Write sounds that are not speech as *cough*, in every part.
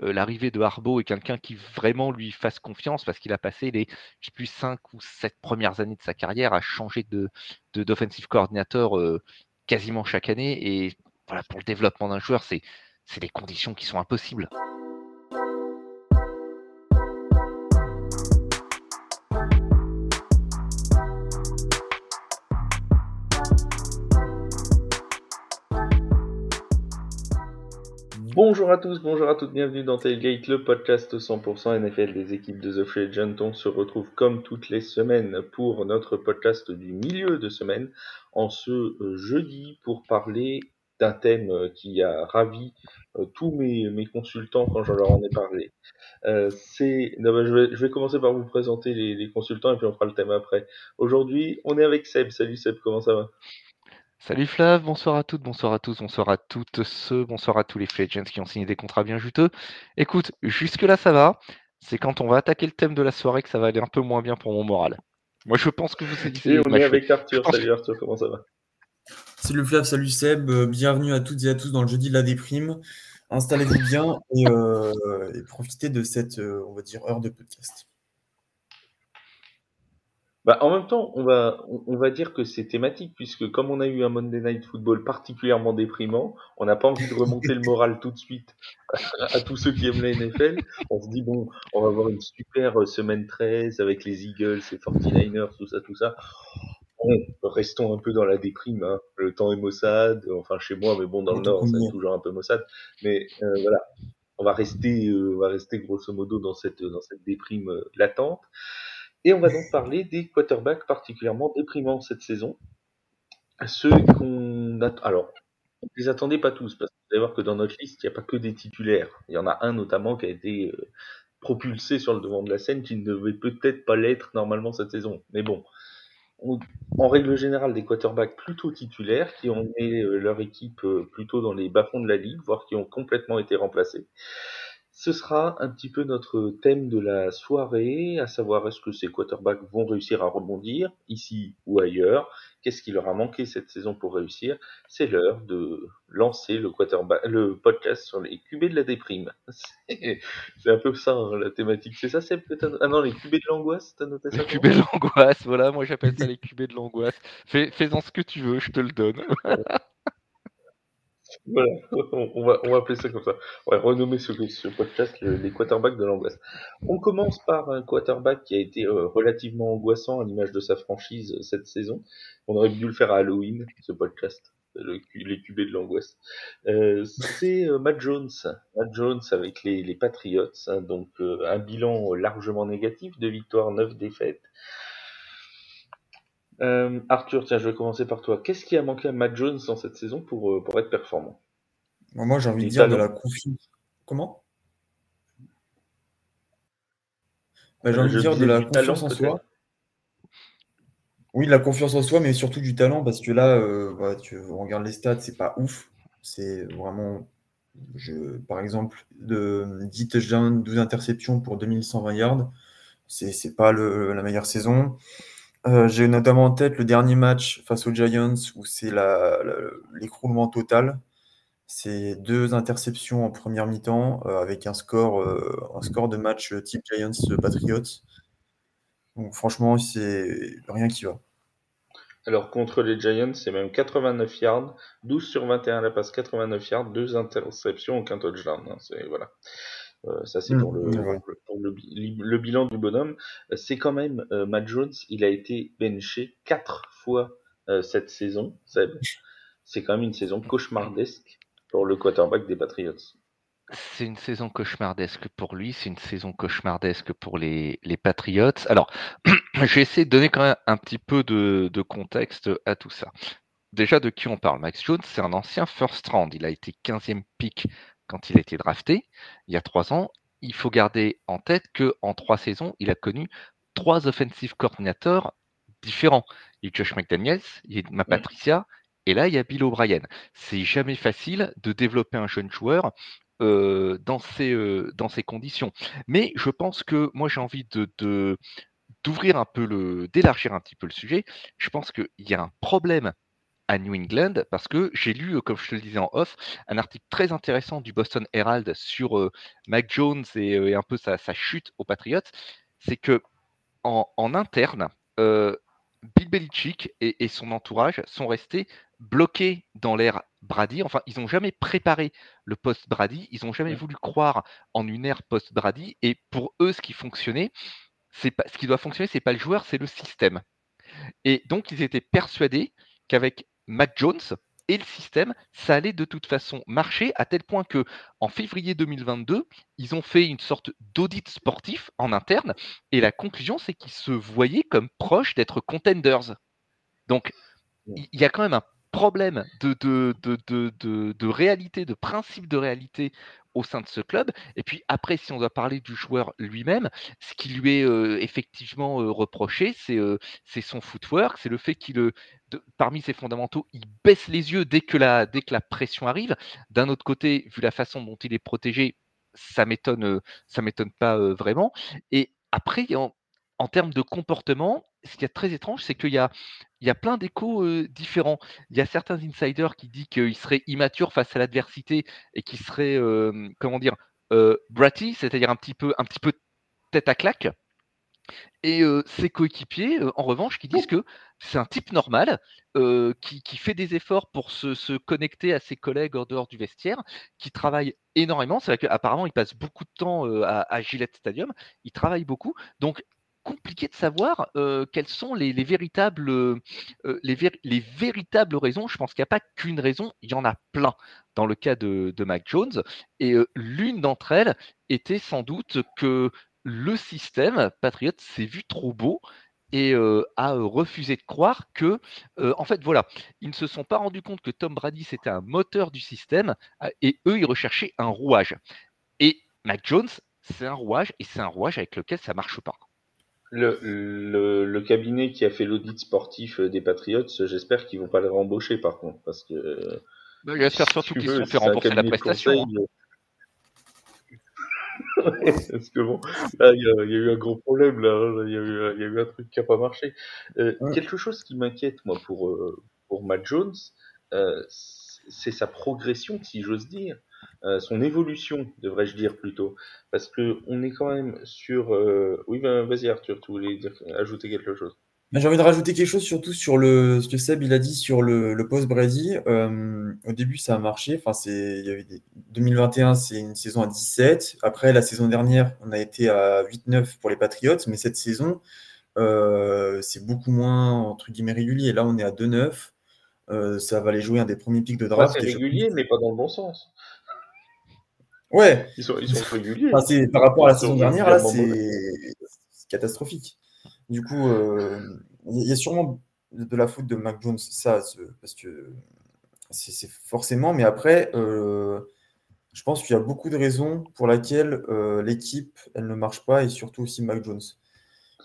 l'arrivée de Harbaugh est quelqu'un qui vraiment lui fasse confiance parce qu'il a passé les plus 5 ou 7 premières années de sa carrière à changer de, d'offensive coordinateur quasiment chaque année. Et voilà, pour le développement d'un joueur, c'est des conditions qui sont impossibles. Bonjour à tous, bonjour à toutes, bienvenue dans Tailgate, le podcast 100% NFL des équipes de The Free Agent. On se retrouve comme toutes les semaines pour notre podcast du milieu de semaine en ce euh, jeudi pour parler d'un thème euh, qui a ravi euh, tous mes, consultants quand je leur en ai parlé. bah, je, vais, commencer par vous présenter les consultants et puis on fera le thème après. Aujourd'hui, on est avec Seb. Salut Seb, comment ça va? Salut Flav, bonsoir à toutes, bonsoir à tous, bonsoir à toutes ceux, bonsoir à tous les free agents qui ont signé des contrats bien juteux. Écoute, jusque-là ça va, c'est quand on va attaquer le thème de la soirée que ça va aller un peu moins bien pour mon moral. Moi je pense que vous êtes Et on est avec Arthur, salut Arthur, comment ça va? Salut Flav, salut Seb, euh, bienvenue à toutes et à tous dans le jeudi de la déprime. Installez-vous bien et, euh, profitez de cette, euh, on va dire, heure de podcast. Bah, en même temps, on va, on va dire que c'est thématique, puisque comme on a eu un Monday Night Football particulièrement déprimant, on n'a pas envie de remonter le moral tout de suite à, tous ceux qui aiment la NFL. On se dit, bon, on va avoir une super semaine 13 avec les Eagles, les 49ers, tout ça, tout ça. Bon, restons un peu dans la déprime. Hein. Le temps est maussade, enfin chez moi, mais bon, dans le Nord, c'est toujours un peu maussade. Mais euh, voilà, on va rester, euh, on va rester grosso modo dans cette, dans cette déprime euh, latente. Et on va donc parler des quarterbacks particulièrement déprimants cette saison. Ceux qu'on. Alors, on les attendait pas tous, parce que vous allez voir que dans notre liste, il n'y a pas que des titulaires. Il y en a un notamment qui a été euh, propulsé sur le devant de la scène, qui ne devait peut-être pas l'être normalement cette saison. Mais bon, en règle générale, des quarterbacks plutôt titulaires, qui ont mis euh, leur équipe euh, plutôt dans les bas-fonds de la ligue, voire qui ont complètement été remplacés. Ce sera un petit peu notre thème de la soirée, à savoir est-ce que ces quarterbacks vont réussir à rebondir, ici ou ailleurs, qu'est-ce qui leur a manqué cette saison pour réussir? C'est l'heure de lancer le, quarterback, le podcast sur les QB de la déprime. C'est un peu ça hein, la thématique, c'est ça c'est peut-être... Ah non, les QB de l'angoisse, t'as noté ça Les QB de l'angoisse, voilà, moi j'appelle ça les QB de l'angoisse. Fais, fais-en ce que tu veux, je te le donne. Voilà, *laughs* on va, on va appeler ça comme ça. On va renommer ce, podcast les quarterbacks de l'angoisse. On commence par un quarterback qui a été euh, relativement angoissant à l'image de sa franchise euh, cette saison. On aurait dû le faire à Halloween, ce podcast, le, les QB de l'angoisse. Euh, c'est Matt Jones. Matt Jones avec les, les Patriots, hein, donc un bilan largement négatif, de victoires, 9 défaites. Euh, Arthur, tiens, je vais commencer par toi. Qu'est-ce qui a manqué à Matt Jones dans cette saison pour, euh, pour être performant? Moi, j'ai envie de dire de la confiance. Comment? Bah, J'ai envie de dire de la confiance en soi. Oui, de la confiance en soi, mais surtout du talent, parce que là, euh, tu regardes les stats, c'est pas ouf. C'est vraiment, je, par exemple, de 10 touchdowns, 12 interceptions pour 2120 yards. C'est pas le, la meilleure saison. Euh, j'ai notamment en tête le dernier match face aux Giants où c'est l'écroulement total. C'est deux interceptions en première mi-temps euh, avec un score, euh, un score de match type Giants Patriots. Donc franchement, c'est rien qui va. Alors contre les Giants, c'est même 89 yards, 12 sur 21 à la passe, 89 yards, deux interceptions, aucun touchdown. Hein, voilà. Euh, ça, c'est pour, mmh, le, le, bilan du bonhomme. Euh, c'est quand même euh, Matt Jones, il a été benché quatre fois cette saison, C'est quand même une saison cauchemardesque pour le quarterback des Patriots. C'est une saison cauchemardesque pour lui, c'est une saison cauchemardesque pour les, les Patriots. Alors, *clears throat* je vais essayer de donner quand même un petit peu de, de contexte à tout ça. Déjà, de qui on parle? Max Jones, c'est un ancien first round. Il a été 15e pick quand il a été drafté, il y a trois ans, il faut garder en tête qu'en trois saisons, il a connu trois offensive coordinateurs différents. Il y a Josh McDaniels, il y a Ma Patricia, et là, il y a Bill O'Brien. C'est jamais facile de développer un jeune joueur euh, dans, ces, euh, dans ces conditions. Mais je pense que moi, j'ai envie de, d'ouvrir un peu le, d'élargir un petit peu le sujet. Je pense qu'il y a un problème à New England parce que j'ai lu, comme je te le disais en off, un article très intéressant du Boston Herald sur Mac Jones et, un peu sa, chute aux Patriots. C'est que en, interne, Bill Belichick et, son entourage sont restés bloqués dans l'ère Brady. Enfin, ils n'ont jamais préparé le post-Brady. Ils n'ont jamais voulu croire en une ère post-Brady. Et pour eux, ce qui fonctionnait, c'est pas, ce qui doit fonctionner, c'est pas le joueur, c'est le système. Et donc, ils étaient persuadés qu'avec Mac Jones et le système, ça allait de toute façon marcher à tel point que en février 2022, ils ont fait une sorte d'audit sportif en interne et la conclusion, c'est qu'ils se voyaient comme proches d'être contenders. Donc, il y a quand même un problème de, de, de, de, réalité, de principe de réalité au sein de ce club. Et puis après, si on doit parler du joueur lui-même, ce qui lui est effectivement reproché, c'est son footwork, c'est le fait qu'il, parmi ses fondamentaux, il baisse les yeux dès que la, dès que la pression arrive. D'un autre côté, vu la façon dont il est protégé, ça m'étonne, ça m'étonne pas vraiment. Et après, en, en termes de comportement, ce qui est très étrange, c'est qu'il y a, il y a plein d'échos différents. Il y a certains insiders qui disent qu'il serait immature face à l'adversité et qu'il serait, comment dire, bratty, c'est-à-dire un petit peu, un petit peu tête à claque. Et ses coéquipiers, en revanche, qui disent que c'est un type normal, qui, fait des efforts pour se, connecter à ses collègues en dehors du vestiaire, qui travaille énormément. C'est vrai qu'apparemment, il passe beaucoup de temps à, à Gillette Stadium. Il travaille beaucoup. Donc, compliqué de savoir quelles sont les, véritables, les, véritables raisons. Je pense qu'il n'y a pas qu'une raison, il y en a plein dans le cas de, Mac Jones. Et l'une d'entre elles était sans doute que le système Patriot s'est vu trop beau et a refusé de croire que, en fait, voilà, ils ne se sont pas rendus compte que Tom Brady c'était un moteur du système et eux ils recherchaient un rouage. Et Mac Jones, c'est un rouage et c'est un rouage avec lequel ça marche pas. Le, le, le, cabinet qui a fait l'audit sportif des Patriots, j'espère qu'ils vont pas le rembaucher par contre, parce que. Bah, j'espère surtout qu'ils se fait rembourser la prestation. Hein. *laughs* parce que bon, là, il y, a eu un gros problème, là, il y, a eu, y a eu un truc qui a pas marché. Euh, quelque chose qui m'inquiète, moi, pour, euh, pour Matt Jones, euh, c'est sa progression, si j'ose dire. Euh, son évolution, devrais-je dire plutôt, parce que on est quand même sur. Euh, oui, ben, vas-y Arthur, tu voulais ajouter quelque chose. J'ai envie de rajouter quelque chose surtout sur le, ce que Seb il a dit sur le, le post-Brady. Euh, au début, ça a marché. Enfin, c'est, il y avait 2021, c'est une saison à 17. Après, la saison dernière, on a été à 8-9 pour les Patriots. Mais cette saison, c'est beaucoup moins, entre guillemets, régulier. Là, on est à 2-9. ça va aller jouer un des premiers pics de draft. c'est régulier, mais pas dans le bon sens. Ouais. Ils sont, ils sont réguliers. c'est, par rapport à la saison dernière, là, c'est, catastrophique. Du coup, euh, il y a sûrement de la faute de Mac Jones, ça, parce que c'est, forcément, mais après, euh, je pense qu'il y a beaucoup de raisons pour lesquelles euh, l'équipe, elle ne marche pas, et surtout aussi Mac Jones.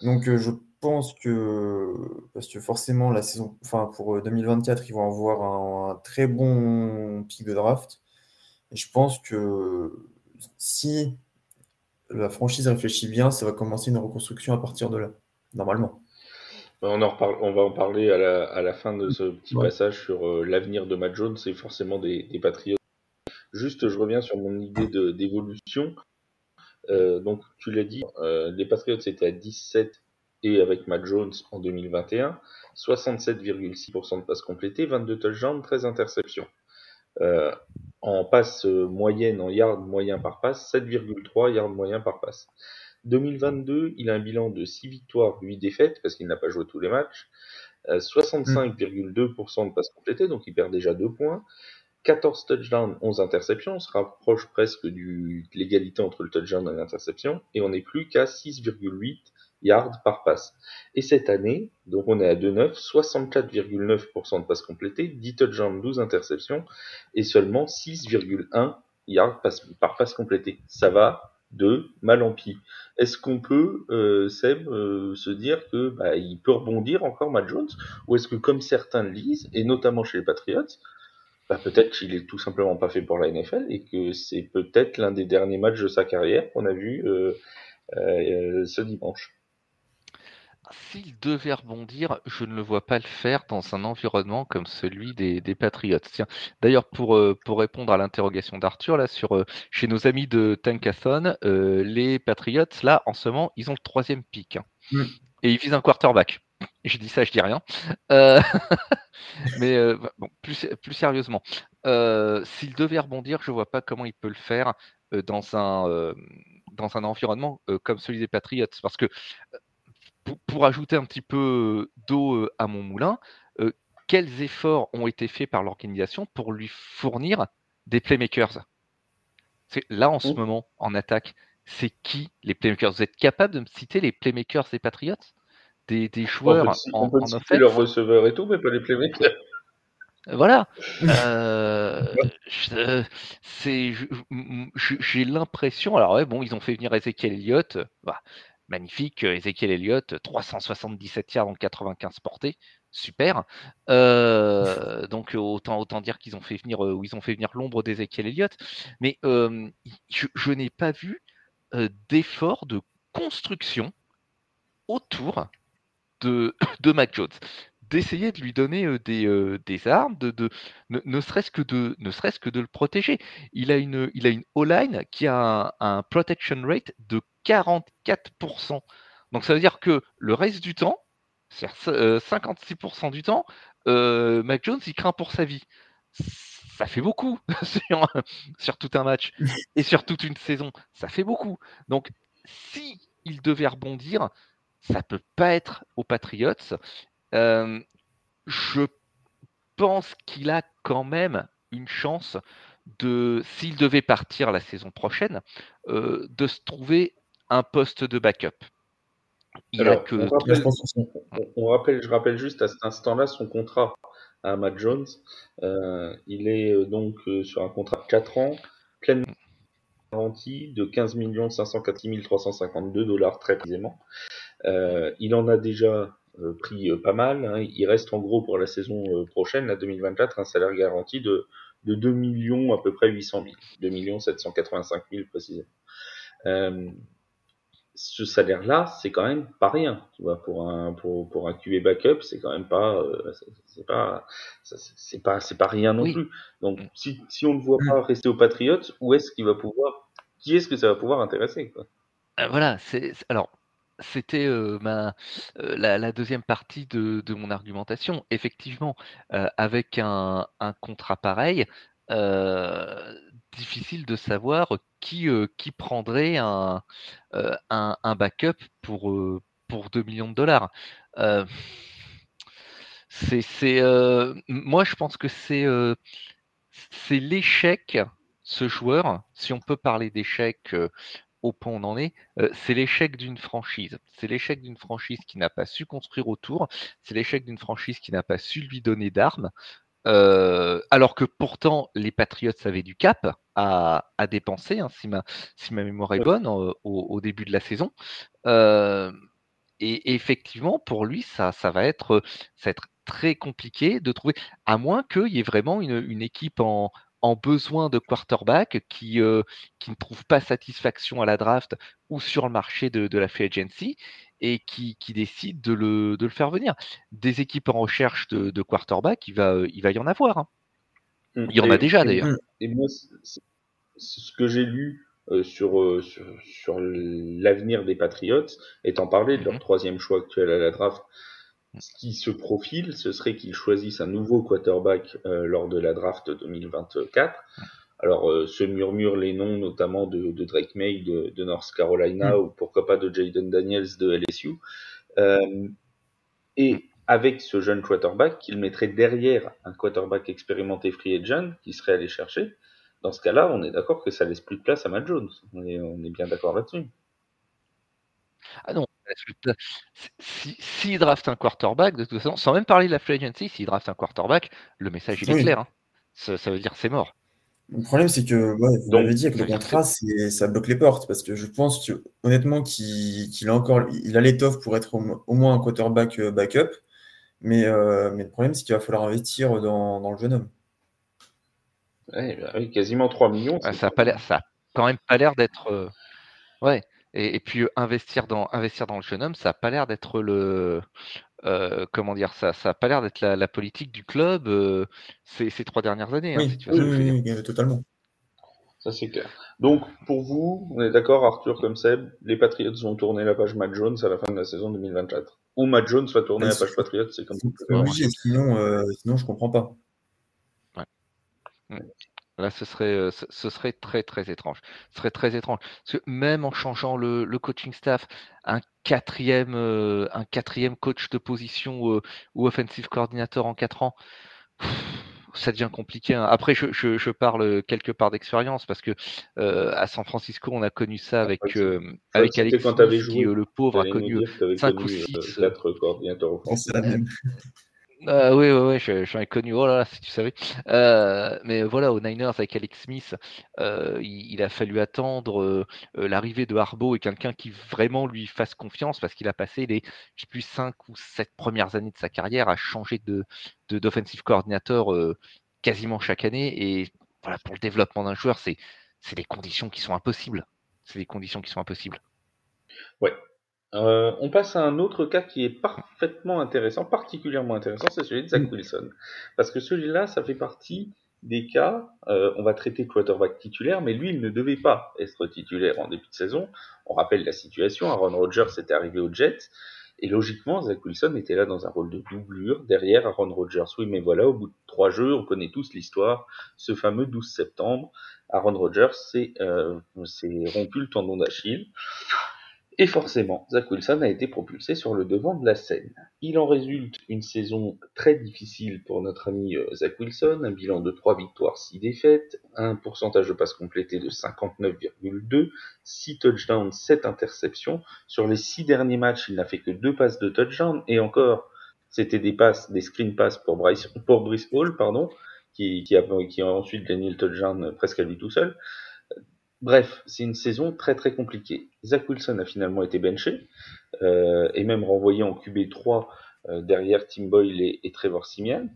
Donc, je pense que, parce que forcément, la saison, enfin, pour 2024, ils vont avoir un, un très bon pic de draft. Et je pense que si la franchise réfléchit bien, ça va commencer une reconstruction à partir de là, normalement. On, en reparle, on va en parler à la, à la fin de ce petit passage sur euh, l'avenir de Matt Jones et forcément des, des Patriots. Juste, je reviens sur mon idée d'évolution. Euh, donc, tu l'as dit, euh, les Patriots étaient à 17 et avec Matt Jones en 2021, 67,6% de passes complétées, 22 touchdowns, 13 interceptions. Euh, en passe moyenne, en yard moyen par passe, 7,3 yards moyen par passe. 2022, il a un bilan de 6 victoires, 8 défaites, parce qu'il n'a pas joué tous les matchs. 65,2% de passes complétées, donc il perd déjà 2 points. 14 touchdowns, 11 interceptions, on se rapproche presque de l'égalité entre le touchdown et l'interception, et on n'est plus qu'à 6,8 yards par passe. Et cette année, donc on est à 2,9, 64,9% de passes complétées, 10 touchdowns, 12 interceptions et seulement 6,1 yards par passe complétée. Ça va de mal en pis. Est-ce qu'on peut, euh, Seb, euh, se dire que bah, il peut rebondir encore Matt Jones? Ou est-ce que comme certains le lisent, et notamment chez les Patriots, bah, peut-être qu'il est tout simplement pas fait pour la NFL et que c'est peut-être l'un des derniers matchs de sa carrière qu'on a vu euh, euh ce dimanche? S'il devait rebondir, je ne le vois pas le faire dans un environnement comme celui des, Patriots. Tiens, d'ailleurs, pour, euh, pour répondre à l'interrogation d'Arthur, là, sur euh, chez nos amis de Tankathon, euh, les Patriots, là, en ce moment, ils ont le troisième pic. Hein. Mm. Et ils visent un quarterback. Je dis ça, je dis rien. *laughs* mais bon, plus, plus sérieusement, s'il devait rebondir, je ne vois pas comment il peut le faire dans un dans un environnement comme celui des Patriots. Parce que pour, ajouter un petit peu d'eau à mon moulin, quels efforts ont été faits par l'organisation pour lui fournir des playmakers? Là, en ce mmh. moment, en attaque, c'est qui les playmakers? Vous êtes capable de me citer les playmakers des Patriots des, des, joueurs on peut, en, citer leurs receveurs et tout, mais pas les playmakers. Voilà. *laughs* Euh, j'ai l'impression. Alors ouais, bon, ils ont fait venir Ezekiel Elliott. Bah, magnifique. Ezekiel Elliott, 377 yards en 95 portées. Super. Euh, donc autant, autant dire qu'ils ont fait venir euh, ils ont fait venir l'ombre d'Ezekiel Elliott. Mais je, n'ai pas vu d'effort de construction autour de, *coughs* de Mac Jones d'essayer de lui donner des, des armes, de, ne, serait-ce que de ne serait-ce que de le protéger. Il a une O-line qui a un, protection rate de 44%. Donc ça veut dire que le reste du temps, c'est-à-dire 56% du temps, Mac Jones il craint pour sa vie. Ça fait beaucoup *laughs* sur, sur tout un match et sur toute une saison. Ça fait beaucoup. Donc si il devait rebondir, ça peut pas être aux Patriots je pense qu'il a quand même une chance de, s'il devait partir la saison prochaine, de se trouver un poste de backup. Il a que... on, rappelle, je rappelle juste à cet instant-là son contrat à Matt Jones. il est donc sur un contrat de 4 ans, pleine garantie de 15 504 352 dollars très précisément. il en a déjà euh, pris euh, pas mal. Hein. Il reste en gros pour la saison euh, prochaine, la 2024, un salaire garanti de, de 2 millions à peu près 800 000, 2 millions 785 000 précisément. ce salaire-là, c'est quand même pas rien, tu vois, pour un pour, pour un QB backup, c'est quand même pas c'est pas c'est pas c'est pas rien non plus. Donc si, si on ne voit pas rester aux Patriots, où est-ce qu'il va pouvoir qui est-ce que ça va pouvoir intéresser quoi? Voilà, c'est alors c'était la, deuxième partie de, mon argumentation. Effectivement, avec un, contrat pareil, difficile de savoir qui, prendrait un, backup pour, pour 2 millions de dollars. moi, je pense que c'est l'échec, ce joueur, si on peut parler d'échec au point où on en est, euh, c'est l'échec d'une franchise. C'est l'échec d'une franchise qui n'a pas su construire autour, c'est l'échec d'une franchise qui n'a pas su lui donner d'armes, euh, alors que pourtant les Patriots avaient du cap à, dépenser, hein, si, ma, si, ma, mémoire est bonne, au, début de la saison. Euh, et, effectivement, pour lui, ça, ça, va être, ça va être très compliqué de trouver, à moins qu'il y ait vraiment une équipe en, en besoin de quarterback qui, euh, qui ne trouve pas satisfaction à la draft ou sur le marché de, la free agency et qui, qui décide de le, de le, faire venir. Des équipes en recherche de, de quarterback, il va, il va y en avoir. Hein. Mmh. Il y en a déjà d'ailleurs. Et moi, ce que j'ai lu euh, sur, euh, sur, sur l'avenir des Patriots, étant parlé de leur mmh troisième choix actuel à la draft, ce qui se profile, ce serait qu'ils choisissent un nouveau quarterback euh, lors de la draft 2024. Alors, euh, se murmurent les noms notamment de, Drake May de, North Carolina mm. ou pourquoi pas de Jaden Daniels de LSU. Euh, et avec ce jeune quarterback, qu'il mettrait derrière un quarterback expérimenté free agent qui serait allé chercher. Dans ce cas-là, on est d'accord que ça laisse plus de place à Matt Jones. On est, on est bien d'accord là-dessus. Ah non, s'il si, draft un quarterback, de toute façon, sans même parler de la free agency, s'il draft un quarterback, le message il est clair. Hein. Ça, veut dire c'est mort. Le problème, c'est que, vous l'avez dit, avec le contrat, ça bloque les portes. Parce que je pense que, honnêtement qu'il a encore il a l'étoffe pour être au, moins un quarterback euh, backup. Mais, euh, mais le problème, c'est qu'il va falloir investir dans, le jeune homme. Ouais, bah quasiment 3 millions. ça n'a pas l'air, ça quand même pas l'air d'être. Euh, ouais, Et, puis investir dans investir dans le jeune homme, ça n'a pas l'air d'être le comment dire ça, ça a pas l'air d'être la, politique du club ces, trois dernières années. Hein, oui, oui, totalement. Ça c'est clair. Donc pour vous, on est d'accord, Arthur comme Seb, les Patriots vont tourner la page Matt Jones à la fin de la saison 2024. Ou Matt Jones va tourner la page Patriots, c'est comme ça. Sinon, euh, sinon je comprends pas. Ouais. Là, ce serait, euh, ce serait très très étrange. Ce serait très étrange. Parce que même en changeant le, coaching staff, un quatrième, euh, un quatrième coach de position euh, ou offensive coordinateur en quatre ans, ça devient compliqué. Hein. Après, je, parle quelque part d'expérience parce que à San Francisco, on a connu ça avec, avec Alex qui, le pauvre, a connu 5 ou 6. coordinateurs *laughs* euh, oui, oui, oui, j'en ai connu, oh là là, si tu savais. Euh, mais voilà, aux Niners avec Alex Smith, euh, il, a fallu attendre l'arrivée de Harbaugh et quelqu'un qui vraiment lui fasse confiance parce qu'il a passé les, je sais plus, 5 ou 7 premières années de sa carrière à changer de, d'offensive coordinateur quasiment chaque année. Et voilà, pour le développement d'un joueur, c'est, c'est des conditions qui sont impossibles. C'est des conditions qui sont impossibles. Ouais, euh, on passe à un autre cas qui est parfaitement intéressant, particulièrement intéressant, c'est celui de Zach mm. Wilson. Parce que celui-là, ça fait partie des cas, euh, on va traiter quarterback titulaire, mais lui, il ne devait pas être titulaire en début de saison. On rappelle la situation, Aaron Rodgers était arrivé aux Jets, et logiquement, Zach Wilson était là dans un rôle de doublure derrière Aaron Rodgers. Oui, mais voilà, au bout de trois jeux, on connaît tous l'histoire, ce fameux 12 septembre, Aaron Rodgers s'est euh, rompu le tendon d'Achille. Et forcément, Zach Wilson a été propulsé sur le devant de la scène. Il en résulte une saison très difficile pour notre ami euh, Zach Wilson, un bilan de 3 victoires, 6 défaites, un pourcentage de passes complétées de 59,2, 6 touchdowns, 7 interceptions. Sur les 6 derniers matchs, il n'a fait que 2 passes de touchdown, et encore, c'était des passes, des screen passes pour, Bryce, pour Brice Hall, pardon, qui, qui, qui a ensuite gagné le touchdown presque à lui tout seul. Bref, c'est une saison très très compliquée. Zach Wilson a finalement été benché euh, et même renvoyé en QB3 euh, derrière Tim Boyle et, Trevor Simian.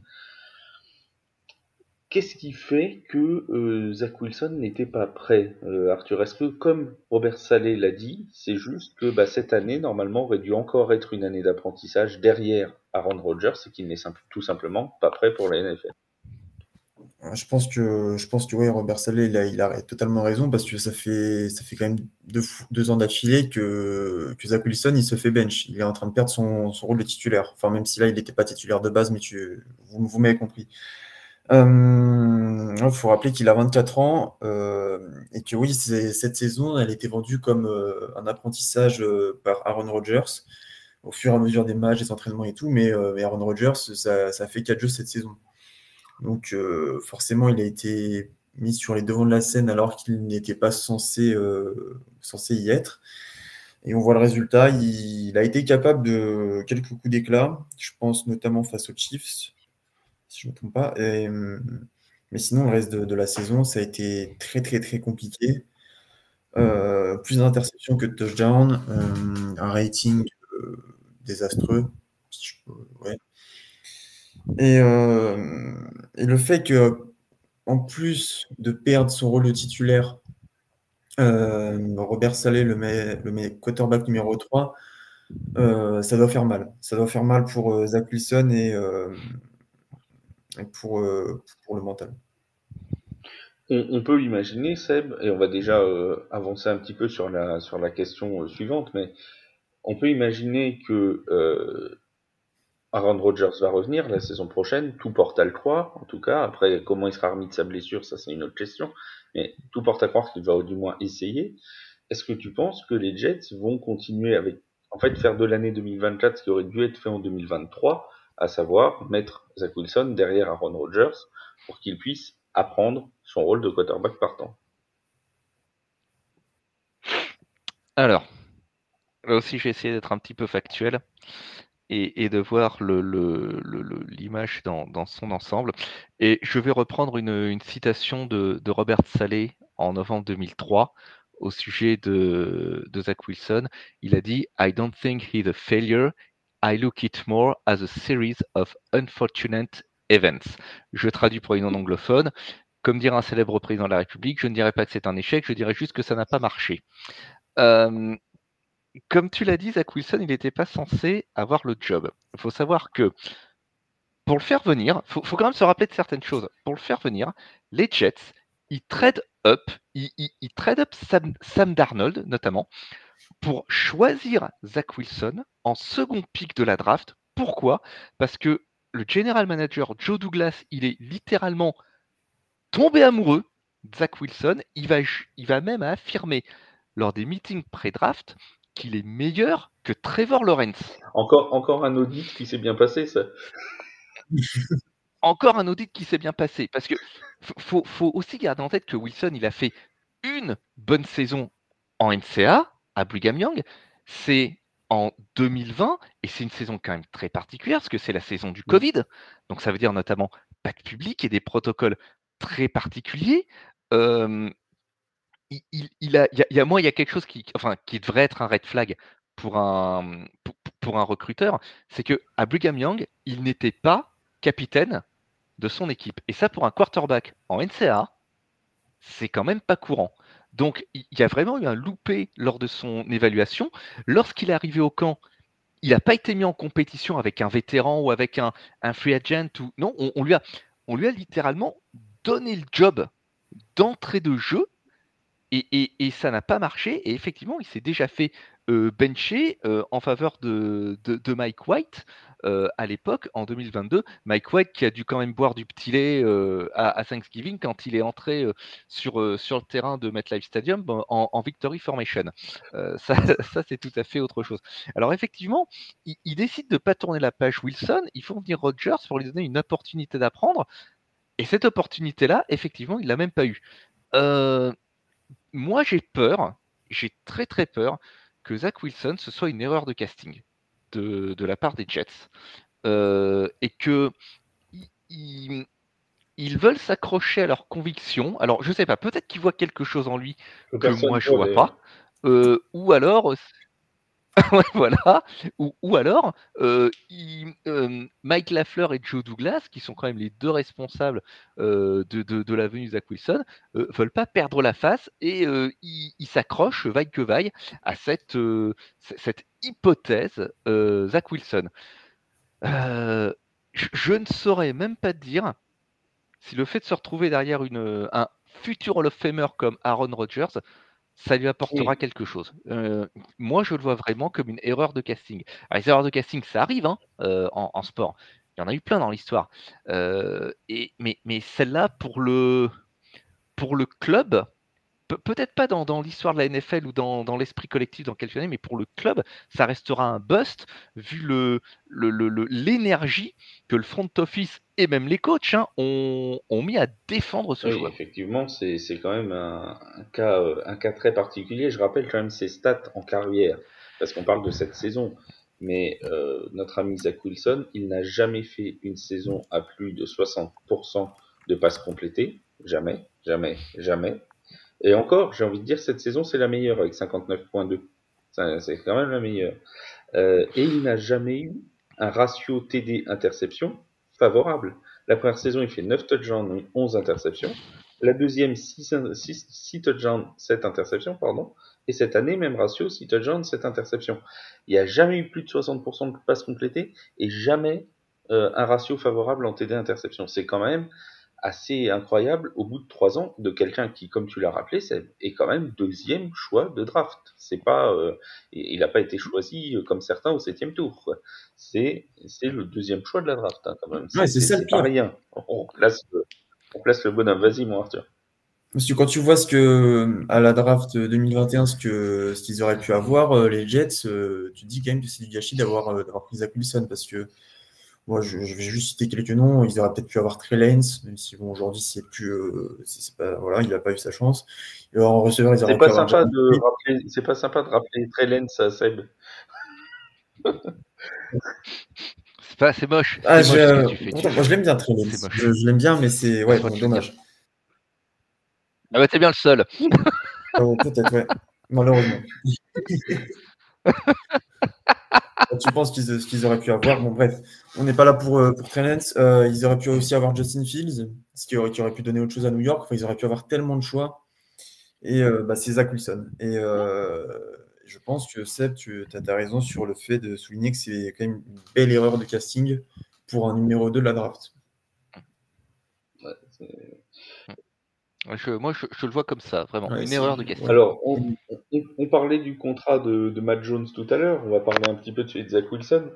Qu'est-ce qui fait que euh, Zach Wilson n'était pas prêt, Arthur? Est-ce que, comme Robert Saleh l'a dit, c'est juste que bah, cette année, normalement, aurait dû encore être une année d'apprentissage derrière Aaron Rodgers et qu'il n'est tout simplement pas prêt pour la NFL je pense que, je pense que ouais, Robert Saleh, il a, il totalement raison parce que ça fait, ça fait quand même deux, ans d'affilée que, Zach Wilson il se fait bench. Il est en train de perdre son, rôle de titulaire. Enfin, même si là, il n'était pas titulaire de base, mais tu, vous, m'avez compris. Il euh, faut rappeler qu'il a 24 ans euh, et que oui, cette saison, elle a été vendue comme euh, un apprentissage par Aaron Rodgers au fur et à mesure des matchs, des entraînements et tout. Mais, mais Aaron Rodgers, ça, ça fait 4 jeux cette saison. Donc euh, forcément, il a été mis sur les devants de la scène alors qu'il n'était pas censé, euh, censé y être. Et on voit le résultat. Il, a été capable de quelques coups d'éclat. Je pense notamment face aux Chiefs, si je ne me trompe pas. mais sinon, le reste de, la saison, ça a été très très très compliqué. Euh, plus d'interceptions que de touchdowns, un rating désastreux. Euh, et, le fait que, en plus de perdre son rôle de titulaire, euh, Robert Salé, le, le quarterback numéro 3, euh, ça doit faire mal. Ça doit faire mal pour Zach Wilson et, pour, pour le mental. On, peut imaginer, Seb, et on va déjà avancer un petit peu sur la, sur la question suivante, mais on peut imaginer que Aaron Rodgers va revenir la saison prochaine, tout porte à le croire, en tout cas. Après, comment il sera remis de sa blessure, ça c'est une autre question. Mais tout porte à croire qu'il va du moins essayer. Est-ce que tu penses que les Jets vont continuer avec, en fait, faire de l'année 2024 ce qui aurait dû être fait en 2023, à savoir mettre Zach Wilson derrière Aaron Rodgers pour qu'il puisse apprendre son rôle de quarterback partant? Alors, là aussi, j'ai essayé d'être un petit peu factuel et, de voir l'image dans, son ensemble. Et je vais reprendre une, citation de, Robert Saleh en novembre 2003 au sujet de, Zach Wilson. Il a dit I don't think he's a failure. I look it more as a series of unfortunate events. Je traduis pour une non-anglophone. Comme dirait un célèbre président de la République, je ne dirais pas que c'est un échec, je dirais juste que ça n'a pas marché. Euh, comme tu l'as dit, Zach Wilson, il n'était pas censé avoir le job. Il faut savoir que pour le faire venir, il faut, quand même se rappeler de certaines choses. Pour le faire venir, les Jets, ils trade up, ils, trade up Sam, Darnold notamment, pour choisir Zach Wilson en second pick de la draft. Pourquoi? Parce que le general manager Joe Douglas, il est littéralement tombé amoureux de Zach Wilson. Il va, il va même affirmer lors des meetings pré-draft qu'il est meilleur que Trevor Lawrence. Encore, encore un audit qui s'est bien passé, ça. *laughs* encore un audit qui s'est bien passé. Parce que faut, faut aussi garder en tête que Wilson, il a fait une bonne saison en NCA à Brigham Young. C'est en 2020, et c'est une saison quand même très particulière, parce que c'est la saison du Covid. Donc ça veut dire notamment pas de public et des protocoles très particuliers. Il, y a, moi, il y a quelque chose qui, devrait être un red flag pour un, recruteur, c'est que à Brigham Young, il n'était pas capitaine de son équipe. Et ça, pour un quarterback en NCA, c'est quand même pas courant. Donc, il y a vraiment eu un loupé lors de son évaluation. Lorsqu'il est arrivé au camp, il n'a pas été mis en compétition avec un vétéran ou avec un, free agent. Ou... Non, on lui a littéralement donné le job d'entrée de jeu et, ça n'a pas marché. Et effectivement, il s'est déjà fait euh, benché euh, en faveur de, Mike White euh, à l'époque, en 2022. Mike White qui a dû quand même boire du petit lait à, Thanksgiving quand il est entré sur, sur le terrain de MetLife Stadium en, Victory Formation. ça, *laughs* ça c'est tout à fait autre chose. Alors effectivement, il, décide de ne pas tourner la page Wilson. Il faut venir Rogers pour lui donner une opportunité d'apprendre. Et cette opportunité-là, effectivement, il l'a même pas eu. Moi, j'ai peur, j'ai très très peur que Zach Wilson, ce soit une erreur de casting de, la part des Jets. Euh, et que ils, veulent s'accrocher à leurs convictions. Alors, je sais pas, peut-être qu'ils voient quelque chose en lui que, moi je vois pas. Euh, ou alors *laughs* voilà. Ou, alors, euh, euh, Mike Lafleur et Joe Douglas, qui sont quand même les deux responsables euh, de, la venue de Zach Wilson, veulent pas perdre la face et ils s'accrochent, vaille que vaille, à cette, hypothèse Zach Wilson. Je, ne saurais même pas dire si le fait de se retrouver derrière un futur Hall of Famer comme Aaron Rodgers ça lui apportera quelque chose. Euh, moi, je le vois vraiment comme une erreur de casting. Alors, les erreurs de casting, ça arrive hein, euh, en, sport. Il y en a eu plein dans l'histoire. Euh, mais, mais celle-là, pour le, pour le club, peut-être pas dans, l'histoire de la NFL ou dans, l'esprit collectif dans quelques années, mais pour le club, ça restera un bust vu l'énergie le, que le front office et même les coachs hein, ont, mis à défendre ce oui, Effectivement, c'est quand même un, cas, un cas très particulier. Je rappelle quand même ses stats en carrière, parce qu'on parle de cette saison. Mais euh, notre ami Zach Wilson, il n'a jamais fait une saison à plus de 60% de passes complétées. Jamais, jamais, jamais. Et encore, j'ai envie de dire, cette saison, c'est la meilleure avec 59.2. C'est quand même la meilleure. Euh, et il n'a jamais eu un ratio TD interception favorable. La première saison, il fait 9 touchdowns, 11 interceptions. La deuxième, 6, 6, touchdowns, 7 interceptions, pardon. Et cette année, même ratio, 6 touchdowns, 7 interceptions. Il n'y a jamais eu plus de 60% de passes complétées et jamais euh, un ratio favorable en TD interception. C'est quand même assez incroyable au bout de trois ans de quelqu'un qui, comme tu l'as rappelé, est quand même deuxième choix de draft. C'est pas, euh, il n'a pas été choisi euh, comme certains au septième tour. C'est, c'est le deuxième choix de la draft hein, quand même. c'est, pas rien. On place, on place le bonhomme. Vas-y, mon Arthur. Parce que quand tu vois ce que à la draft 2021, ce que ce qu'ils auraient pu avoir, euh, les Jets, tu te dis quand même que c'est du gâchis d'avoir d'avoir pris Zach Wilson parce que moi, je, vais juste citer quelques noms. Ils auraient peut-être pu avoir Trey Lance, même si bon, aujourd'hui, c'est plus, euh, c'est pas, voilà, il n'a pas eu sa chance. Et en receveur, ils auraient pas sympa de rappeler, c'est pas sympa de rappeler Trey Lance à Seb. c'est pas, c'est moche. Ah, je, moi, je l'aime bien Trey Lance. Je, je l'aime bien, mais c'est ouais, dommage. Ah bah, t'es bien le seul. peut-être, ouais. Malheureusement. *laughs* tu penses qu'ils auraient pu avoir. Bon, bref, on n'est pas là pour, euh, pour euh, ils auraient pu aussi avoir Justin Fields, ce qui aurait, pu donner autre chose à New York. Ils auraient pu avoir tellement de choix. Et euh, bah, c'est Zach Wilson. Et je pense que Seb, tu as, raison sur le fait de souligner que c'est quand même une belle erreur de casting pour un numéro 2 de la draft. Moi, je, le vois comme ça, vraiment. une erreur de casting. Alors, on, parlait du contrat de, Matt Jones tout à l'heure. On va parler un petit peu de Zach Wilson.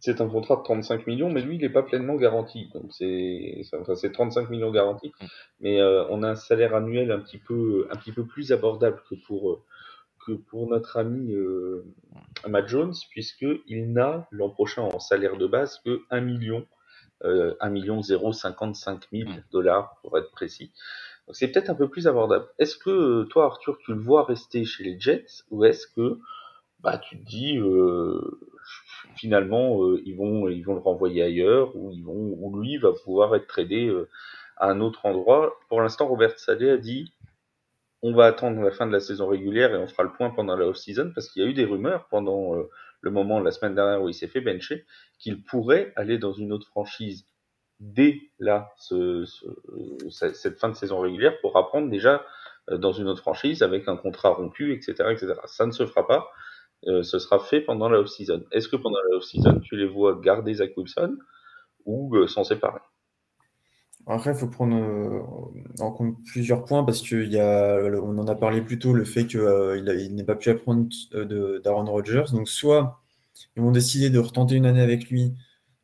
C'est un contrat de 35 millions, mais lui, il n'est pas pleinement garanti. Donc, c'est enfin, 35 millions garantis. Mm. Mais euh, on a un salaire annuel un petit peu, un petit peu plus abordable que pour, euh, que pour notre ami euh, Matt Jones, puisqu'il n'a l'an prochain en salaire de base que 1 million, euh, 1 million 055 000 hmm. dollars pour être précis. Donc c'est peut-être un peu plus abordable. Est-ce que euh, toi, Arthur, tu le vois rester chez les Jets ou est-ce que bah, tu te dis euh, finalement euh, ils vont ils vont le renvoyer ailleurs ou ils vont ou lui va pouvoir être tradé à un autre endroit? Pour l'instant, Robert Saleh a dit on va attendre la fin de la saison régulière et on fera le point pendant la off-season parce qu'il y a eu des rumeurs pendant le moment la semaine dernière où il s'est fait bencher qu'il pourrait aller dans une autre franchise dès là ce, cette fin de saison régulière pour apprendre déjà euh, dans une autre franchise avec un contrat rompu, etc., etc. Ça ne se fera pas. Euh, ce sera fait pendant la off-season. Est-ce que pendant la off-season, tu les vois garder Zach Wilson ou s'en séparer? Après, il faut prendre euh, en compte plusieurs points parce qu'on on en a parlé plus tôt, le fait qu'il euh, n'ait pas pu apprendre euh, d'Aaron Rodgers. Donc, soit ils vont décider de retenter une année avec lui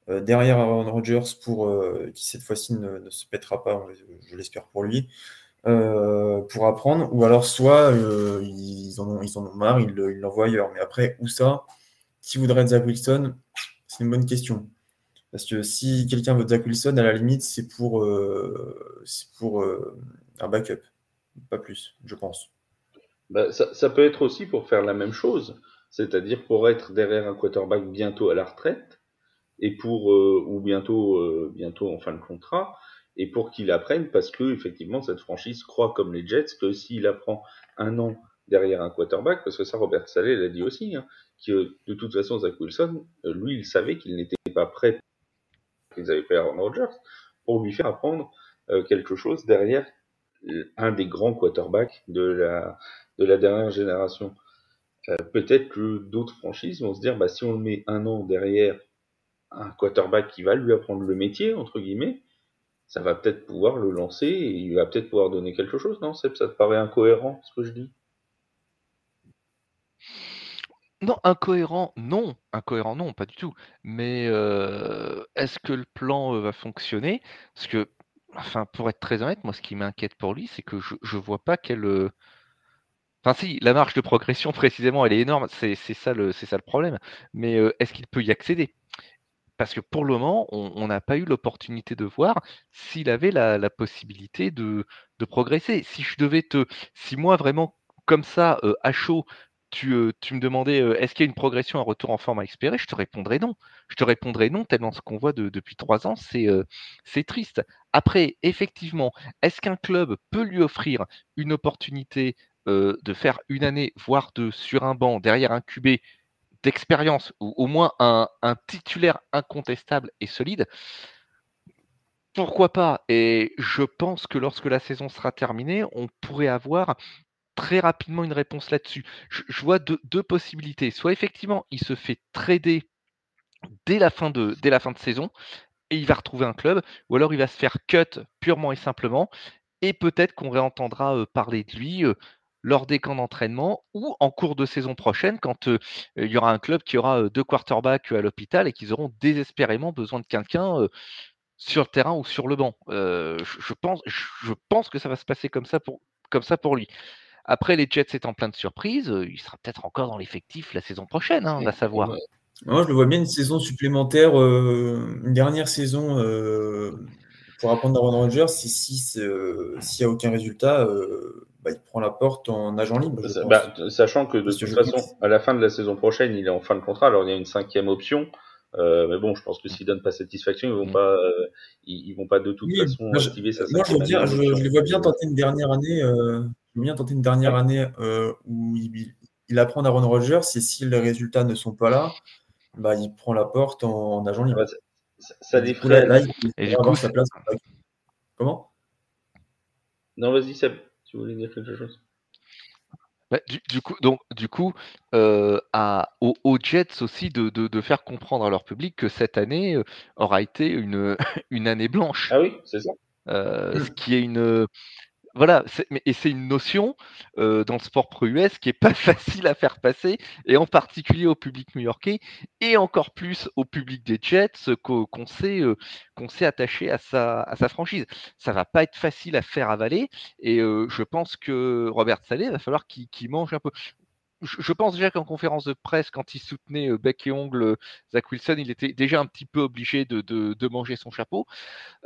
derrière Aaron Rodgers pour qui cette fois-ci ne, se pètera pas, je l'espère pour lui, pour apprendre, ou alors soit ils, en ont, ils en ont marre, ils l'envoient ailleurs. Mais après, où ça? Qui voudrait Zach Wilson? C'est une bonne question. Parce que si quelqu'un veut Zach Wilson, à la limite, c'est pour, euh, pour euh, un backup. Pas plus, je pense. Bah, ça, peut être aussi pour faire la même chose, c'est-à-dire pour être derrière un quarterback bientôt à la retraite, et pour euh, ou bientôt, bientôt en fin de contrat, et pour qu'il apprenne, parce que effectivement cette franchise croit comme les Jets que s'il apprend un an derrière un quarterback, parce que ça Robert Saleh l'a dit aussi, hein, que de toute façon Zach Wilson, lui il savait qu'il n'était pas prêt qu'ils avaient fait Aaron Rodgers, pour lui faire apprendre euh, quelque chose derrière un des grands quarterbacks de la, de la dernière génération. Euh, peut-être que d'autres franchises vont se dire, bah, si on le met un an derrière un quarterback qui va lui apprendre le métier, entre guillemets, ça va peut-être pouvoir le lancer et il va peut-être pouvoir donner quelque chose, non Ça te paraît incohérent, ce que je dis? Non, incohérent, non. Incohérent, non, pas du tout. Mais est-ce que le plan va fonctionner? Parce que, enfin, pour être très honnête, moi, ce qui m'inquiète pour lui, c'est que je, je vois pas quelle. Enfin, si, la marge de progression, *laughs* précisément, elle est énorme. C'est ça, le, ça le problème. Mais est-ce qu'il peut y accéder? Parce que pour le moment, on n'a pas eu l'opportunité de voir s'il avait la, possibilité de, de progresser. Si je devais te. Si moi, vraiment, comme ça, à chaud, tu, tu me demandais est-ce qu'il y a une progression, un retour en forme à espérer Je te répondrais non. Je te répondrais non, tellement ce qu'on voit depuis trois ans, c'est c'est triste. Après, effectivement, est-ce qu'un club peut lui offrir une opportunité de faire une année, voire deux, sur un banc, derrière un QB d'expérience, ou au moins un, un titulaire incontestable et solide? Pourquoi pas? Et je pense que lorsque la saison sera terminée, on pourrait avoir très rapidement une réponse là-dessus. Je, vois deux, possibilités. Soit effectivement, il se fait trader dès la fin de, dès la fin de saison et il va retrouver un club, ou alors il va se faire cut purement et simplement, et peut-être qu'on réentendra euh, parler de lui euh, lors des camps d'entraînement ou en cours de saison prochaine quand euh, il y aura un club qui aura deux quarterbacks à l'hôpital et qu'ils auront désespérément besoin de quelqu'un sur le terrain ou sur le banc. Je, pense, je pense que ça va se passer comme ça pour, comme ça pour lui. Après, les Jets étant plein de surprises, euh, il sera peut-être encore dans l'effectif la saison prochaine, hein, on va savoir. Moi, je le vois bien une saison supplémentaire, euh, une dernière saison euh, pour apprendre Aaron Rodgers. Si s'il n'y a aucun résultat, bah, il prend la porte en agent libre. Bah, sachant que de toute façon, à la fin de la saison prochaine, il est en fin de contrat. Alors il y a une cinquième option. mais bon, je pense que s'il donne pas satisfaction, ils vont mm. pas, ils, vont pas de toute façon activer sa Moi, je, je, les vois bien tenter une dernière année bien tenter une dernière année euh, où il, il, apprend Aaron Rodgers et si les résultats ne sont pas là, bah, il prend la porte en, agent libre. ça, ça Là, il avoir sa place. Comment? Non, vas-y, Seb, si vous voulez dire quelque chose. Bah, du, coup, donc, du coup euh, à, aux, Jets aussi de, faire comprendre à leur public que cette année euh, aura été une, *laughs* une année blanche. Ah oui, c'est ça. ce qui est une, voilà, et c'est une notion euh, dans le sport pro-US qui est pas *laughs* facile à faire passer, et en particulier au public new-yorkais, et encore plus au public des Jets qu'on sait, euh, qu'on sait attaché à sa, à sa franchise. Ça va pas être facile à faire avaler, et euh, je pense que Robert Saleh va falloir qu'il mange un peu je pense déjà qu'en conférence de presse, quand il soutenait euh, bec et ongle euh, Zach Wilson, il était déjà un petit peu obligé de, manger son chapeau.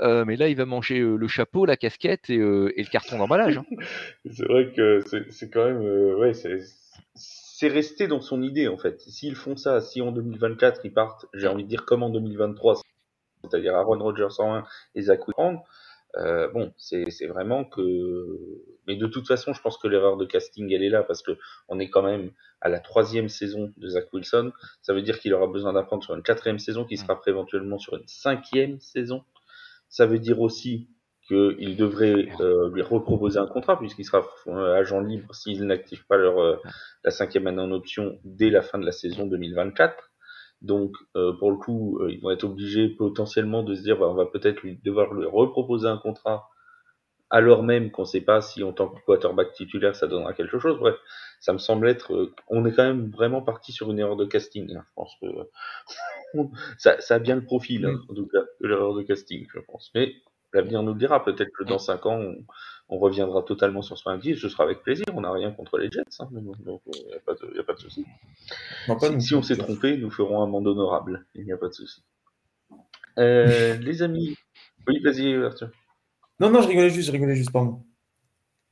Euh, mais là, il va manger le chapeau, la casquette et, le carton d'emballage. Hein. *laughs* c'est vrai que c'est quand même. ouais, c'est resté dans son idée, en fait. S'ils font ça, si en 2024, ils partent, j'ai envie de dire comme en 2023, c'est-à-dire Aaron Rodgers en 1 et Zach Wilson, euh, bon, c'est vraiment que. Mais de toute façon, je pense que l'erreur de casting, elle est là parce que on est quand même à la troisième saison de Zach Wilson. Ça veut dire qu'il aura besoin d'apprendre sur une quatrième saison, qui sera éventuellement sur une cinquième saison. Ça veut dire aussi qu'il devrait euh, lui reproposer un contrat puisqu'il sera euh, agent libre s'il n'active pas leur, la cinquième année en option dès la fin de la saison 2024. Donc, euh, pour le coup, euh, ils vont être obligés potentiellement de se dire, bah, on va peut-être lui devoir lui reproposer un contrat, alors même qu'on ne sait pas si en tant que quarterback titulaire, ça donnera quelque chose. Bref, ça me semble être, euh, on est quand même vraiment parti sur une erreur de casting. Hein. Je pense que *laughs* ça, ça, a bien le profil, hein, en tout cas, de l'erreur de casting, je pense. Mais l'avenir nous le dira. Peut-être que dans 5 ans, on, reviendra totalement sur ce vue. Ce sera avec plaisir. On n'a rien contre les Jets. Hein, donc, il n'y a, pas de souci. Si, on s'est trompé, nous ferons un monde honorable. Il n'y a pas de souci. Euh, *laughs* les amis. Oui, vas-y, Arthur. Non, non, je rigolais juste, je rigolais juste, pardon.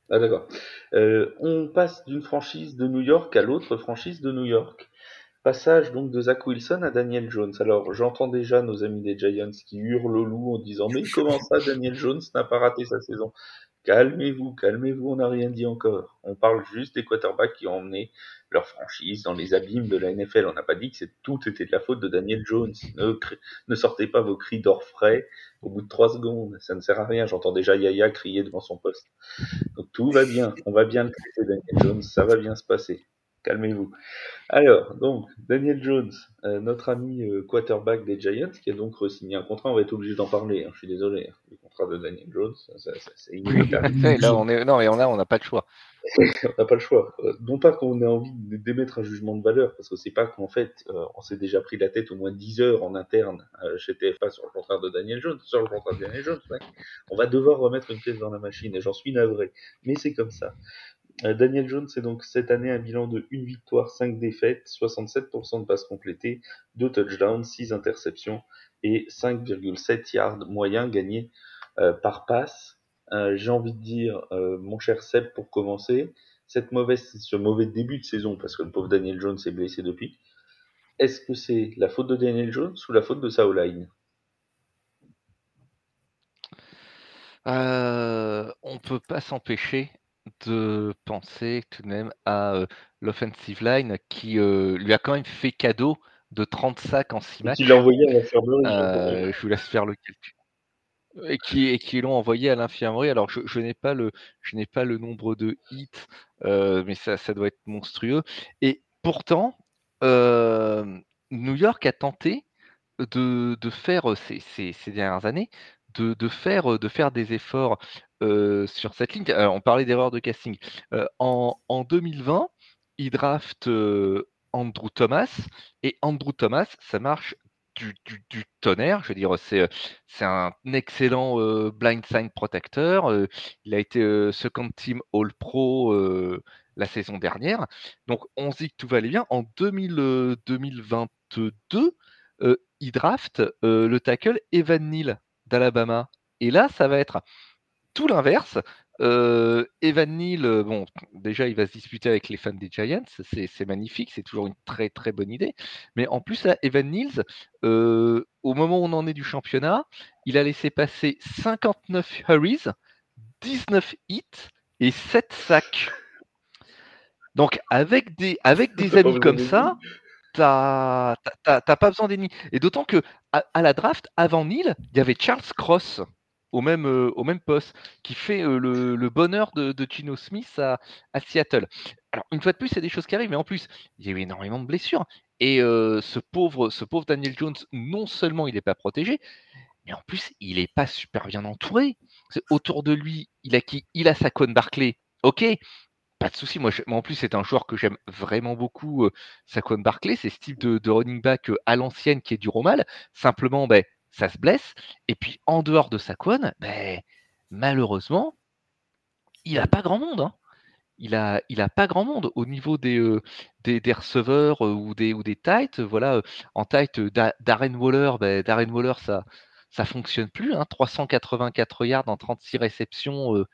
Ah, d'accord. Euh, on passe d'une franchise de New York à l'autre franchise de New York. Passage donc de Zach Wilson à Daniel Jones. Alors j'entends déjà nos amis des Giants qui hurlent au loup en disant mais comment ça Daniel Jones n'a pas raté sa saison? Calmez-vous, calmez-vous, on n'a rien dit encore. On parle juste des quarterbacks qui ont emmené leur franchise dans les abîmes de la NFL. On n'a pas dit que tout était de la faute de Daniel Jones. Ne, sortez pas vos cris d'orfraie au bout de trois secondes. Ça ne sert à rien. J'entends déjà Yaya crier devant son poste. Donc tout va bien. On va bien le traiter Daniel Jones. Ça va bien se passer calmez-vous. Alors, donc, Daniel Jones, euh, notre ami euh, quarterback des Giants, qui a donc re-signé un contrat, on va être obligé d'en parler, hein, je suis désolé. Hein. le contrat de Daniel Jones, c'est inévitable. là, on est... Non, mais on a, on n'a pas le choix. *laughs* on n'a pas le choix. Euh, non pas qu'on ait envie d'émettre un jugement de valeur, parce que c'est pas qu'en fait, on s'est déjà pris la tête au moins 10 heures en interne chez TFA sur le contrat de Daniel Jones, sur le contrat de Daniel Jones. On va devoir remettre une pièce dans la machine, et j'en suis navré. Mais c'est comme ça. Euh, Daniel Jones c'est donc cette année un bilan de 1 victoire, 5 défaites, 67% de passes complétées, 2 touchdowns, 6 interceptions et 5,7 yards moyens gagnés euh, par passe. Euh, j'ai envie de dire, mon cher Seb, pour commencer, cette mauvaise, ce mauvais début de saison, parce que le pauvre Daniel Jones est blessé depuis, est-ce que c'est la faute de Daniel Jones ou la faute de sa line On peut pas s'empêcher de penser tout de même à l'offensive line qui lui a quand même fait cadeau de 30 sacs en 6 matchs. l'a envoyé à l'infirmerie. je vous laisse faire le calcul. Et qui, et qui l'ont envoyé à l'infirmerie. Alors, je, n'ai pas le, je n'ai pas le nombre de hits, mais ça, ça doit être monstrueux. Et pourtant, New York a tenté de, de faire ces, ces, ces, dernières années de, de, faire, de faire des efforts sur cette ligne. on parlait d'erreur de casting. en, 2020, il draft Andrew Thomas, et Andrew Thomas, ça marche du, tonnerre. Je veux dire, c'est, c'est un excellent blind sign protecteur. il a été second team All Pro la saison dernière. Donc, on se dit que tout va aller bien. En 2022, il draft le tackle Evan Neal d'Alabama. Et là, ça va être tout l'inverse. Euh, Evan Neal, euh, bon, déjà, il va se disputer avec les fans des Giants, c'est magnifique, c'est toujours une très très bonne idée. Mais en plus, là, Evan Neal, euh, au moment où on en est du championnat, il a laissé passer 59 hurries, 19 hits et 7 sacs. Donc, avec des, avec *laughs* des amis comme ça, t'as pas besoin d'ennemis. Et d'autant que à, la draft, avant Neal, il y avait Charles Cross au même, au même poste, qui fait le, bonheur de, de Smith à, Seattle. Alors, une fois de plus, c'est des choses qui arrivent, mais en plus, il y a eu énormément de blessures. Et ce, pauvre, ce pauvre Daniel Jones, non seulement il n'est pas protégé, mais en plus, il n'est pas super bien entouré. Autour de lui, il a qui? Il a Saquon Barclay. Ok, pas de souci. Moi, en plus, c'est un joueur que j'aime vraiment beaucoup, Saquon Barclay. C'est ce type de, running back à l'ancienne qui est du mal. Simplement, ben, ça se blesse. Et puis, en dehors de Saquon, ben, malheureusement, il n'a pas grand monde. Hein. Il a, il a pas grand monde au niveau des, des, receveurs ou des, ou des tights. Voilà, en tight, Darren Waller, ben, Waller, ça, ça fonctionne plus. Hein, 384 yards en 36 réceptions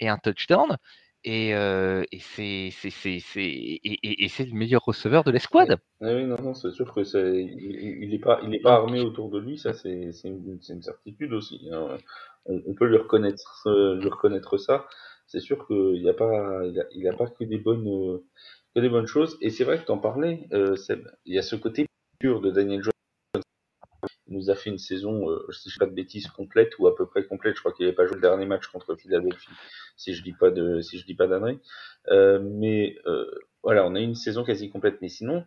et un touchdown. Et, et c'est le meilleur receveur de l'escouade. oui, non, non, c'est sûr que il n'est pas, il est pas armé autour de lui, ça c'est une, une, certitude aussi. Hein. On, peut lui reconnaître, lui reconnaître ça. C'est sûr qu'il n'y a pas, il a, pas que des bonnes, que des bonnes choses. Et c'est vrai que tu en parlais, euh, il y a ce côté pur de Daniel Jones nous a fait une saison, euh, si je ne pas de bêtises, complète ou à peu près complète. Je crois qu'il n'avait pas joué le dernier match contre Philadelphie, si je dis pas de, si je dis pas d'annerie. Euh, mais euh, voilà, on a eu une saison quasi complète. Mais sinon,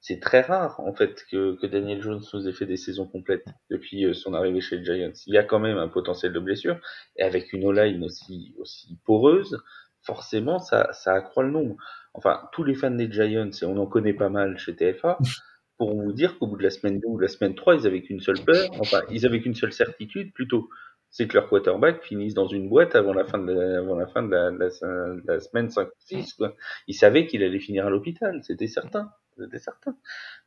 c'est très rare en fait que, que, Daniel Jones nous ait fait des saisons complètes depuis euh, son arrivée chez les Giants. Il y a quand même un potentiel de blessure et avec une O-line aussi aussi poreuse, forcément ça ça accroît le nombre. Enfin, tous les fans des Giants et on en connaît pas mal chez TFA *laughs* pour vous dire qu'au bout de la semaine 2 ou la semaine 3, ils avaient qu'une seule peur, enfin, ils avaient qu'une seule certitude plutôt, c'est que leur quarterback finisse dans une boîte avant la fin de la, avant la, fin de la, la, semaine 5 6, quoi. Ils savaient qu'il allait finir à l'hôpital, c'était certain, c'était certain.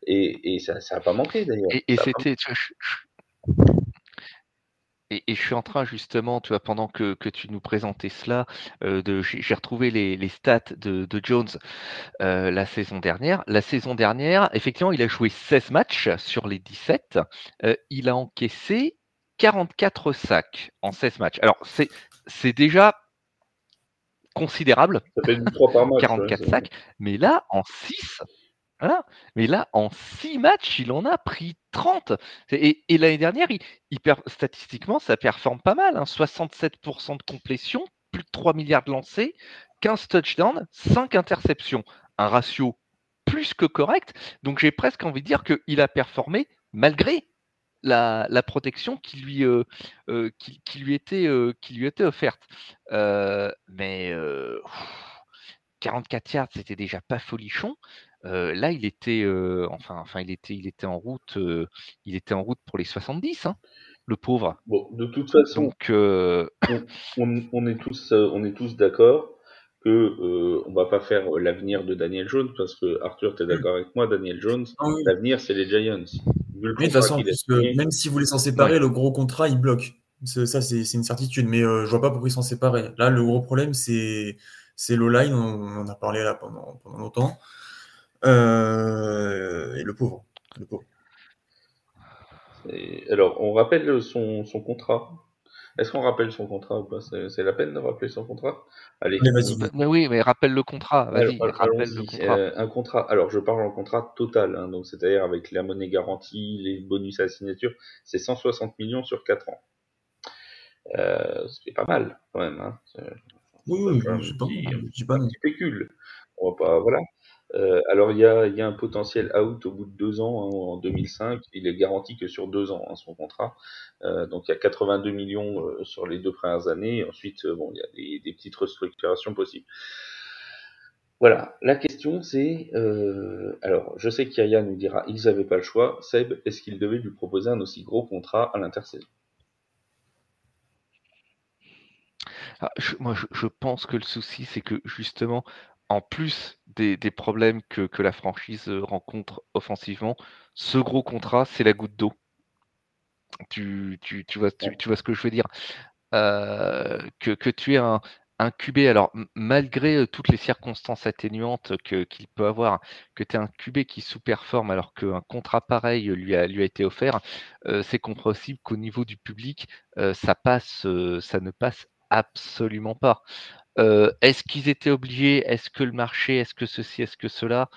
Et, et ça n'a pas manqué d'ailleurs. Et, c'était, et, et, je suis en train justement, tu vois, pendant que, que tu nous présentais cela, euh, de, j'ai retrouvé les, les, stats de, de Jones euh, la saison dernière. La saison dernière, effectivement, il a joué 16 matchs sur les 17. Euh, il a encaissé 44 sacs en 16 matchs. Alors, c'est déjà considérable. Ça fait 3 par match, 44 sacs. Mais là, en 6, Mais là, en 6 matchs, il en a pris 30. Et, l'année dernière, statistiquement, ça performe pas mal. Hein. 67% de complétion, plus de 3 milliards de lancés, 15 touchdowns, 5 interceptions. Un ratio plus que correct. Donc j'ai presque envie de dire qu'il a performé malgré la, protection qui lui, euh, euh, était, euh, qui lui était offerte. mais 44 yards, c'était déjà pas folichon. Là, il était, enfin, enfin, il était, il était en route, il était en route pour les 70, hein, le pauvre. Bon, de toute façon, Donc, on, on, est tous, on est tous d'accord que euh, on va pas faire l'avenir de Daniel Jones parce que Arthur, tu es d'accord avec moi, Daniel Jones, ah l'avenir c'est les Giants. de toute façon, même si vous voulez s'en séparer, le gros contrat il bloque. Ça, c'est une certitude, mais euh, je vois pas pourquoi ils s'en séparer. Là, le gros problème, c'est l'O-line, on, en a parlé là pendant, pendant longtemps, euh, et le pauvre. Le pauvre. alors, on rappelle son, son contrat. Est-ce qu'on rappelle son contrat ou pas? C'est la peine de rappeler son contrat? Allez. Mais, oui, mais rappelle le contrat. Vas-y, rappelle le contrat. Euh, un contrat. Alors, je parle en contrat total, hein, donc c'est-à-dire avec la monnaie garantie, les bonus à la signature, c'est 160 millions sur 4 ans. Euh, c'est pas mal quand même. Hein. Oui, oui, je ne pas. On spécule. On va pas, voilà. Euh, alors il y a, un potentiel out au bout de deux ans, hein, en 2005. Il est garanti que sur deux ans, hein, son contrat. Euh, donc il y a 82 millions euh, sur les deux premières années. ensuite, bon, il y a des, petites restructurations possibles. Voilà, la question c'est, alors je sais qu'Yaya nous dira, ils n'avaient pas le choix. Seb, est-ce qu'il devait lui proposer un aussi gros contrat à l'intersaison? Ah, Moi, je pense que le souci, c'est que justement, en plus des, problèmes que, la franchise euh, rencontre offensivement, ce gros contrat, c'est la goutte d'eau. Tu, vois, ce que je veux dire euh, que, tu es un, un QB, alors malgré euh, toutes les circonstances atténuantes qu'il peut avoir, que tu es un QB qui sous-performe alors qu'un contrat pareil lui a, été offert, c'est compréhensible qu'au niveau du public, ça ça ne passe absolument pas. Euh, est-ce qu'ils étaient obligés? Est-ce que le marché? Est-ce que ceci? Est-ce que cela?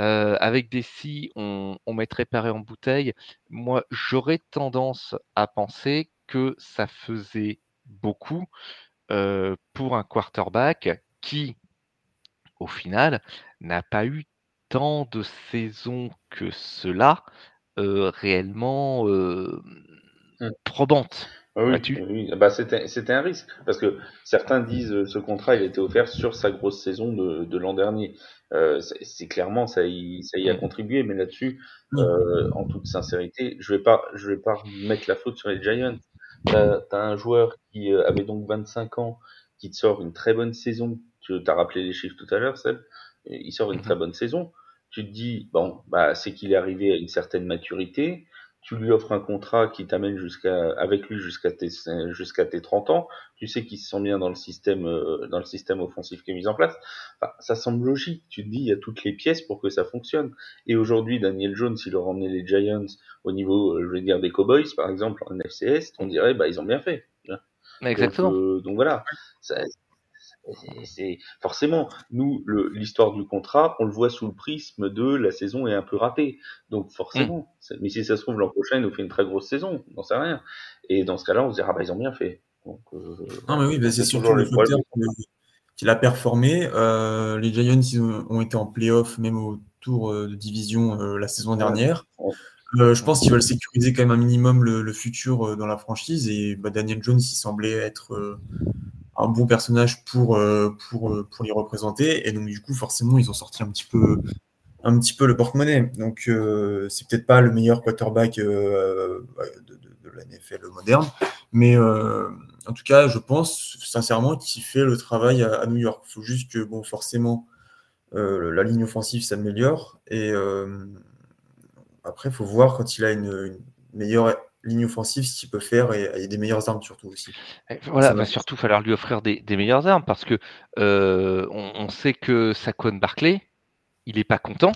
Euh, Avec des si, on, mettrait paré en bouteille. Moi, j'aurais tendance à penser que ça faisait beaucoup pour un quarterback qui, au final, n'a pas eu tant de saisons que cela réellement mmh. probantes. Ah oui, Bah, c'était, un risque. Parce que certains disent que ce contrat il a été offert sur sa grosse saison de, l'an dernier. c'est, clairement, ça y, ça y a mmh. contribué, mais là-dessus, mmh. en toute sincérité, je vais pas, je vais pas mettre la faute sur les Giants. T'as, as un joueur qui avait donc 25 ans, qui te sort une très bonne saison. Tu as rappelé les chiffres tout à l'heure, Seb. Il sort une très bonne saison tu te dis, bon, bah, c'est qu'il est arrivé à une certaine maturité, tu lui offres un contrat qui t'amène jusqu'à, avec lui jusqu'à tes, jusqu'à tes 30 ans, tu sais qu'il se sent bien dans le système, euh, dans le système offensif qui est mis en place. ça semble logique. Tu te dis, il y a toutes les pièces pour que ça fonctionne. Et aujourd'hui, Daniel Jones, s'il aurait emmené les Giants au niveau, euh, je vais dire, des Cowboys, par exemple, en FCS, on dirait, bah, ils ont bien fait. Exactement. Donc, euh, donc voilà. Ça, c'est forcément nous l'histoire du contrat, on le voit sous le prisme de la saison est un peu ratée. Donc forcément, mm. mais si ça se trouve l'an prochain, il nous fait une très grosse saison, on n'en sait rien. Et dans ce cas-là, on se dira ah bah ils ont bien fait. Donc, euh, non mais oui, bah, c'est surtout le facteur qu'il a performé. Euh, les Giants ils ont, été en playoff même au tour euh, de division la saison dernière. je pense qu'ils veulent sécuriser quand même un minimum le, futur dans la franchise et bah, Daniel Jones il semblait être un bon personnage pour, euh, pour, euh, pour les représenter. Et donc, du coup, forcément, ils ont sorti un petit peu, un petit peu le porte-monnaie. Donc, euh, c'est peut-être pas le meilleur quarterback de, la NFL moderne. Mais en tout cas, je pense sincèrement qu'il fait le travail à, New York. Il faut juste que, bon, forcément, la ligne offensive s'améliore. Et après, il faut voir quand il a une meilleure ligne offensive, ce qu'il peut faire et, des meilleures armes surtout aussi. voilà, va surtout falloir lui offrir des, meilleures armes parce que euh, on, sait que Saquon Barclay, il n'est pas content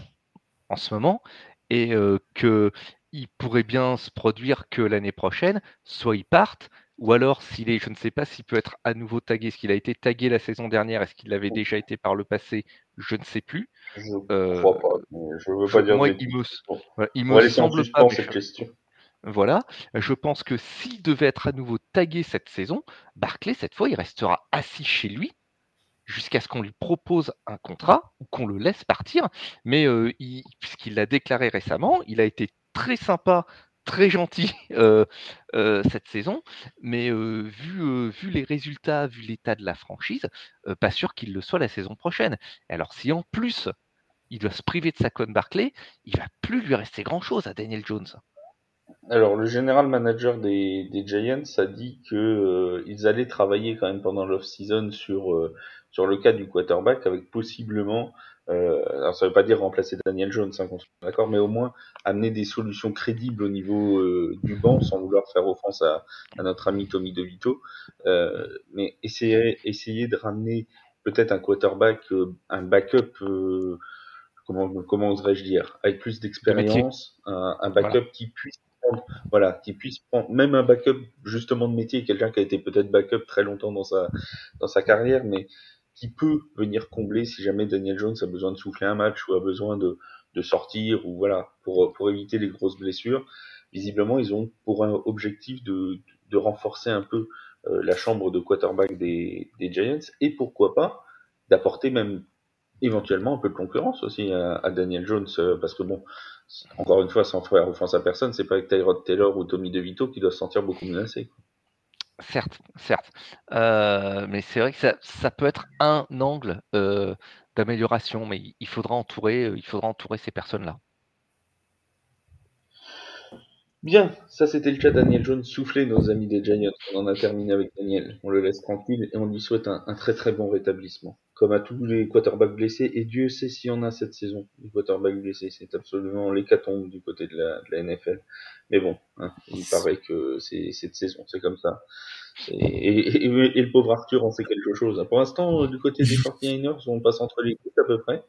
en ce moment et euh, que il pourrait bien se produire que l'année prochaine, soit il parte, ou alors s'il est, je ne sais pas s'il peut être à nouveau tagué, est-ce qu'il a été tagué la saison dernière, est-ce qu'il l'avait déjà été par le passé, je ne sais plus. Je ne euh, crois pas, je veux pas dire moi, il me, il me semble pas. Cette question. Voilà, je pense que s'il devait être à nouveau tagué cette saison, Barclay, cette fois, il restera assis chez lui jusqu'à ce qu'on lui propose un contrat ou qu'on le laisse partir. Mais euh, puisqu'il l'a déclaré récemment, il a été très sympa, très gentil *laughs* euh, euh, cette saison. Mais vu, les résultats, vu l'état de la franchise, pas sûr qu'il le soit la saison prochaine. alors si en plus il doit se priver de sa conne Barclay, il va plus lui rester grand-chose à Daniel Jones. Alors, le général manager des, des Giants a dit que euh, ils allaient travailler quand même pendant l'off-season sur euh, sur le cas du quarterback, avec possiblement, euh, alors ça veut pas dire remplacer Daniel Jones, hein, d'accord, mais au moins amener des solutions crédibles au niveau euh, du banc, sans vouloir faire offense à, à notre ami Tommy DeVito, mais essayer essayer de ramener peut-être un quarterback, un backup comment, comment oserais-je dire, avec plus d'expérience, un, un, backup qui puisse voilà, qui puisse prendre même un backup justement de métier, quelqu'un qui a été peut-être backup très longtemps dans sa dans sa carrière, mais qui peut venir combler si jamais Daniel Jones a besoin de souffler un match ou a besoin de, de sortir ou voilà pour pour éviter les grosses blessures. Visiblement, ils ont pour un objectif de de renforcer un peu euh, la chambre de quarterback des, des Giants et pourquoi pas d'apporter même éventuellement un peu de concurrence aussi à, Daniel Jones euh, parce que bon encore une fois, sans faire offense à personne, c'est pas avec Tyrod Taylor ou Tommy DeVito qui doivent se sentir beaucoup menacés. Certes, certes. Euh, mais c'est vrai que ça, peut être un angle euh, d'amélioration, mais il faudra entourer, il faudra entourer ces personnes-là. Bien, ça c'était le cas Daniel Jones soufflé, nos amis des Giants. On en a terminé avec Daniel. On le laisse tranquille et on lui souhaite un très très bon rétablissement comme à tous les quarterbacks blessés, et Dieu sait s'il y en a cette saison, les quarterbacks blessés, c'est absolument l'hécatombe du côté de la, de la, NFL. Mais bon, hein, il paraît que c'est cette saison, c'est comme ça. Et, et, le pauvre Arthur en sait quelque chose. Pour l'instant, du côté des *laughs* 49ers, on passe entre les coups à peu près.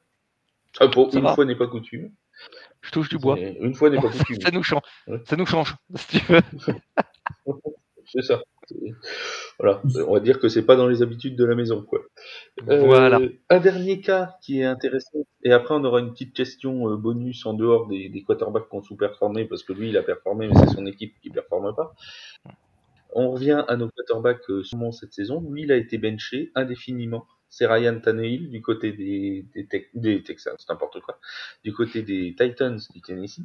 Ah, pour une fois n'est pas coutume. Je touche du bois. Une fois n'est pas *laughs* coutume. ça nous change. Ça nous change, si tu veux. *laughs* c'est ça. Voilà, on va dire que c'est pas dans les habitudes de la maison, quoi. Euh, voilà. Un dernier cas qui est intéressant, et après on aura une petite question euh, bonus en dehors des, des quarterbacks qui ont sous-performé, parce que lui il a performé, mais c'est son équipe qui performe pas. On revient à nos quarterbacks euh, cette saison. Lui, il a été benché indéfiniment. C'est Ryan Tannehill du côté des, des, Texans, n'importe quoi. Du côté des Titans du Tennessee.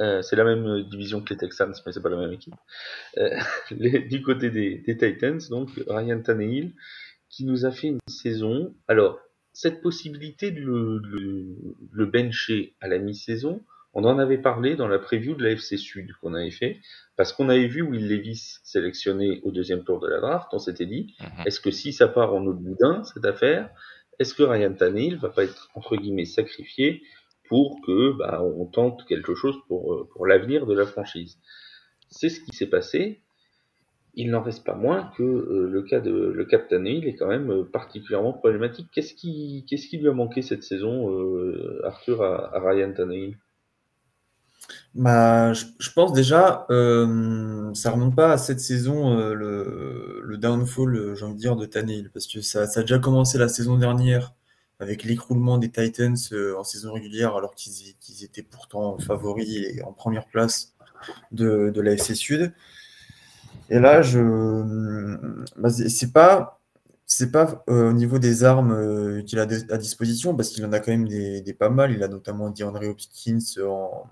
Euh, c'est la même division que les Texans, mais c'est pas la même équipe. Euh, *laughs* du côté des, des, Titans, donc Ryan Tannehill, qui nous a fait une saison. Alors, cette possibilité de le, le, le bencher à la mi-saison, on en avait parlé dans la preview de la FC Sud qu'on avait fait, parce qu'on avait vu Will Levis sélectionné au deuxième tour de la draft, on s'était dit, mhm. est-ce que si ça part en autre boudin, cette affaire, est-ce que Ryan Tannehill va pas être, entre guillemets, sacrifié pour que bah, on tente quelque chose pour, euh, pour l'avenir de la franchise C'est ce qui s'est passé. Il n'en reste pas moins que euh, le cas de le cas de Tannehill est quand même euh, particulièrement problématique. Qu'est-ce qui lui a manqué cette saison, Arthur, à, Ryan Tannehill? Bah, je, pense déjà, ça remonte pas à cette saison, le, downfall, j'ai envie de dire, de Tannehill, parce que ça, a déjà commencé la saison dernière avec l'écroulement des Titans en saison régulière, alors qu'ils étaient pourtant favoris et en première place de, de la FC Sud. Et là, je, bah, c'est pas, c'est pas au niveau des armes qu'il a à disposition, parce qu'il en a quand même des, des, pas mal. Il a notamment DeAndre Hopkins en,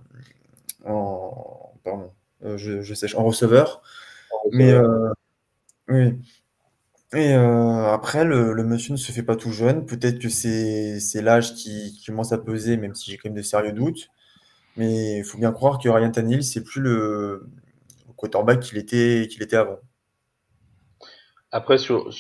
en, pardon, euh, je, je sèche, en receveur. Mais euh, oui. Et euh, après, le, monsieur ne se fait pas tout jeune. Peut-être que c'est l'âge qui, commence à peser, même si j'ai quand même de sérieux doutes. Mais il faut bien croire que Ryan Tannehill, c'est plus le, quarterback qu'il était, qu'il était avant. Après, sur,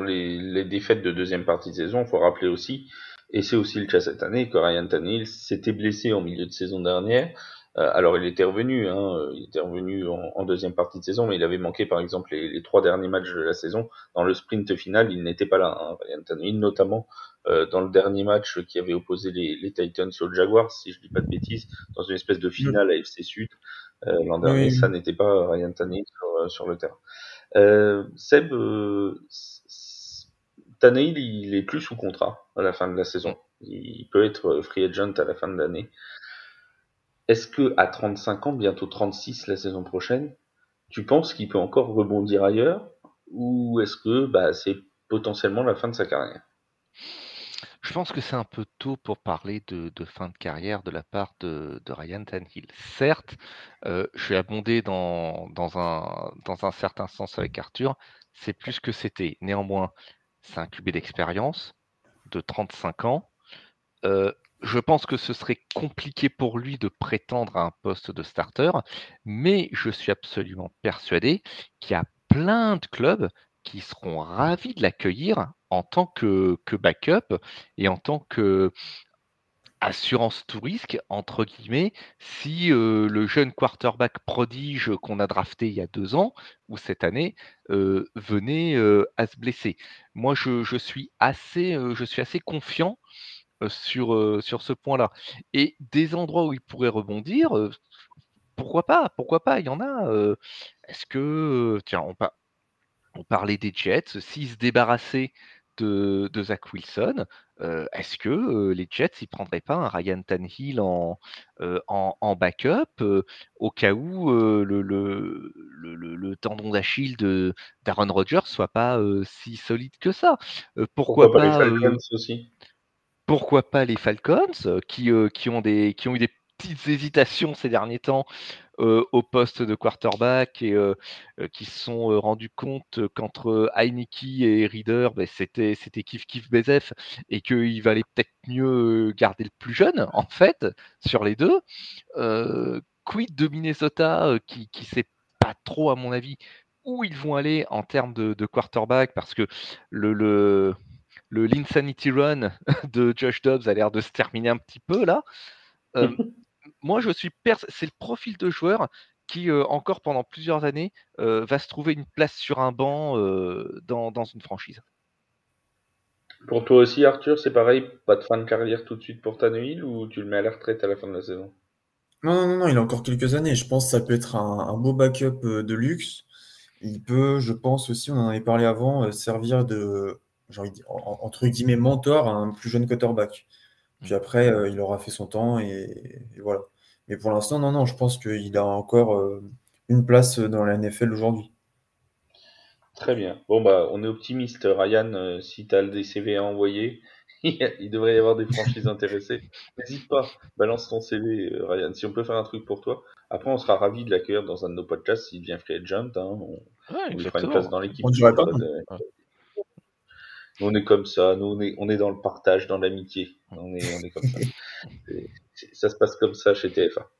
les, les, défaites de deuxième partie de saison, il faut rappeler aussi, et c'est aussi le cas cette année, que Ryan Tannehill s'était blessé en milieu de saison dernière. Euh, alors il était revenu, hein, il était revenu en, deuxième partie de saison, mais il avait manqué par exemple les, trois derniers matchs de la saison. Dans le sprint final, il n'était pas là, hein, Ryan Tannehill, notamment euh, dans le dernier match qui avait opposé les, les, Titans aux Jaguars, si je dis pas de bêtises, dans une espèce de finale à FC Sud. Euh, L'an dernier, ça n'était pas Ryan Tannehill sur, sur le terrain. Euh, Seb, euh, Tannehill, il est plus sous contrat à la fin de la saison. Il peut être free agent à la fin de l'année. Est-ce que à 35 ans, bientôt 36 la saison prochaine, tu penses qu'il peut encore rebondir ailleurs ou est-ce que bah, c'est potentiellement la fin de sa carrière? Je pense que c'est un peu tôt pour parler de, fin de carrière de la part de, Ryan Tannehill. Certes, euh, je suis abondé dans, un, certain sens avec Arthur, c'est plus que c'était. Néanmoins, c'est un QB d'expérience de 35 ans. Euh, je pense que ce serait compliqué pour lui de prétendre à un poste de starter, mais je suis absolument persuadé qu'il y a plein de clubs qui seront ravis de l'accueillir en tant que, backup et en tant que assurance tout risque, entre guillemets, si euh, le jeune quarterback prodige qu'on a drafté il y a deux ans ou cette année euh, venait euh, à se blesser. Moi, je, suis, assez, je suis assez confiant sur, sur ce point-là. Et des endroits où il pourrait rebondir, pourquoi pas Pourquoi pas Il y en a. Est-ce que, tiens, on, on parlait des Jets, s'ils se débarrassaient de, de Zach Wilson, est-ce que les Jets ils prendraient pas un Ryan Tannehill en, en, backup au cas où le, le, le, tendon d'Achille de d'Aaron Rodgers soit pas si solide que ça? Pourquoi, pas, les Falcons aussi? Pourquoi pas les Falcons, qui, qui, ont des, qui ont eu des petites hésitations ces derniers temps au poste de quarterback et qui se sont rendus compte qu'entre Heineke et Reader, ben, c'était c'était kiff kiff Bezef et qu'il valait peut-être mieux garder le plus jeune *laughs* en fait sur les deux. quid de Minnesota qui qui sait pas trop à mon avis où ils vont aller en termes de, quarterback? Parce que le le l'Insanity Run *laughs* de Josh Dobbs a l'air de se terminer un petit peu là. Euh, *laughs* moi, je suis c'est le profil de joueur qui, euh, encore pendant plusieurs années, euh, va se trouver une place sur un banc dans, dans, une franchise. Pour toi aussi, Arthur, c'est pareil, pas de fin de carrière tout de suite pour Tannehill ou tu le mets à la retraite à la fin de la saison? Non, non, non, il a encore quelques années. Je pense que ça peut être un, beau backup de luxe. Il peut, je pense aussi, on en avait parlé avant, servir de j'ai envie de dire, entre guillemets, mentor à un plus jeune quarterback. Puis mm. après, euh, il aura fait son temps et, voilà. Mais pour l'instant, non, non, je pense qu'il a encore euh, une place dans la NFL aujourd'hui. Très bien. Bon, bah, on est optimiste, Ryan. si tu as des CV à envoyer, *laughs* il devrait y avoir des franchises intéressées. *laughs* N'hésite pas, balance ton CV, Ryan. Si on peut faire un truc pour toi, après, on sera ravi de l'accueillir dans un de nos podcasts s'il devient free agent. Hein. On, on lui fera une place dans l'équipe. On dirait pas. On est comme ça, nous on est, on est dans le partage, dans l'amitié. On est, on est comme ça. *laughs* ça se passe comme ça chez TFA.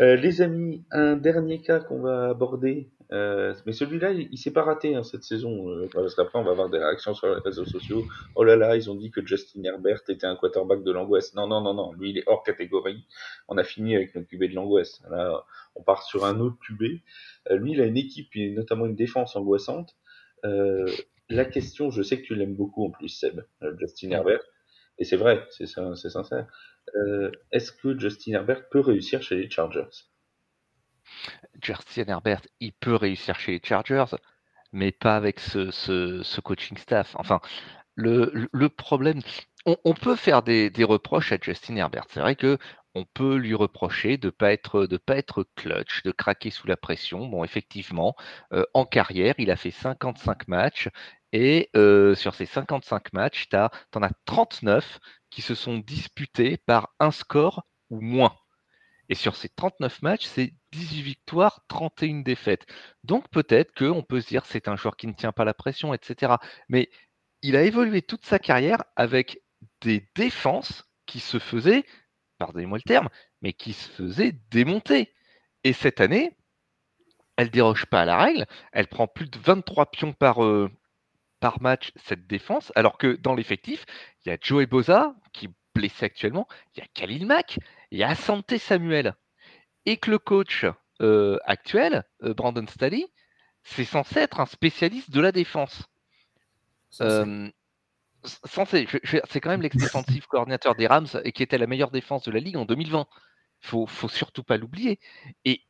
Euh, les amis, un dernier cas qu'on va aborder, euh, mais celui-là, il, s'est pas raté hein, cette saison, euh, parce qu'après on va avoir des réactions sur les réseaux sociaux. Oh là là, ils ont dit que Justin Herbert était un quarterback de l'angoisse. Non, non, non, non, lui il est hors catégorie. On a fini avec le QB de l'angoisse. Là, on part sur un autre QB. Euh, lui, il a une équipe et notamment une défense angoissante. Euh, la question, je sais que tu l'aimes beaucoup en plus, Seb, euh, Justin Herbert, et c'est vrai, c'est sincère. Euh, est-ce que Justin Herbert peut réussir chez les Chargers? Justin Herbert, il peut réussir chez les Chargers, mais pas avec ce, coaching staff. Enfin, le, problème, on, peut faire des, des, reproches à Justin Herbert. C'est vrai que on peut lui reprocher de ne pas, être, pas clutch, de craquer sous la pression. Bon, effectivement, euh, en carrière, il a fait 55 matchs et euh, sur ces 55 matchs, tu en as 39 qui se sont disputés par un score ou moins. Et sur ces 39 matchs, c'est 18 victoires, 31 défaites. Donc peut-être qu'on peut se dire c'est un joueur qui ne tient pas la pression, etc. Mais il a évolué toute sa carrière avec des défenses qui se faisaient pardonnez-moi le terme, mais qui se faisait démonter. Et cette année, elle déroge pas à la règle, elle prend plus de 23 pions par, euh, par match, cette défense, alors que dans l'effectif, il y a Joey Boza, qui est blessé actuellement, il y a Khalil Mack, il y a Santé Samuel. Et que le coach euh, actuel, euh, Brandon Staley, c'est censé être un spécialiste de la défense c'est quand même l'ex-défensif *laughs* coordinateur des Rams et qui était la meilleure défense de la ligue en 2020. Faut, faut surtout pas l'oublier. Et,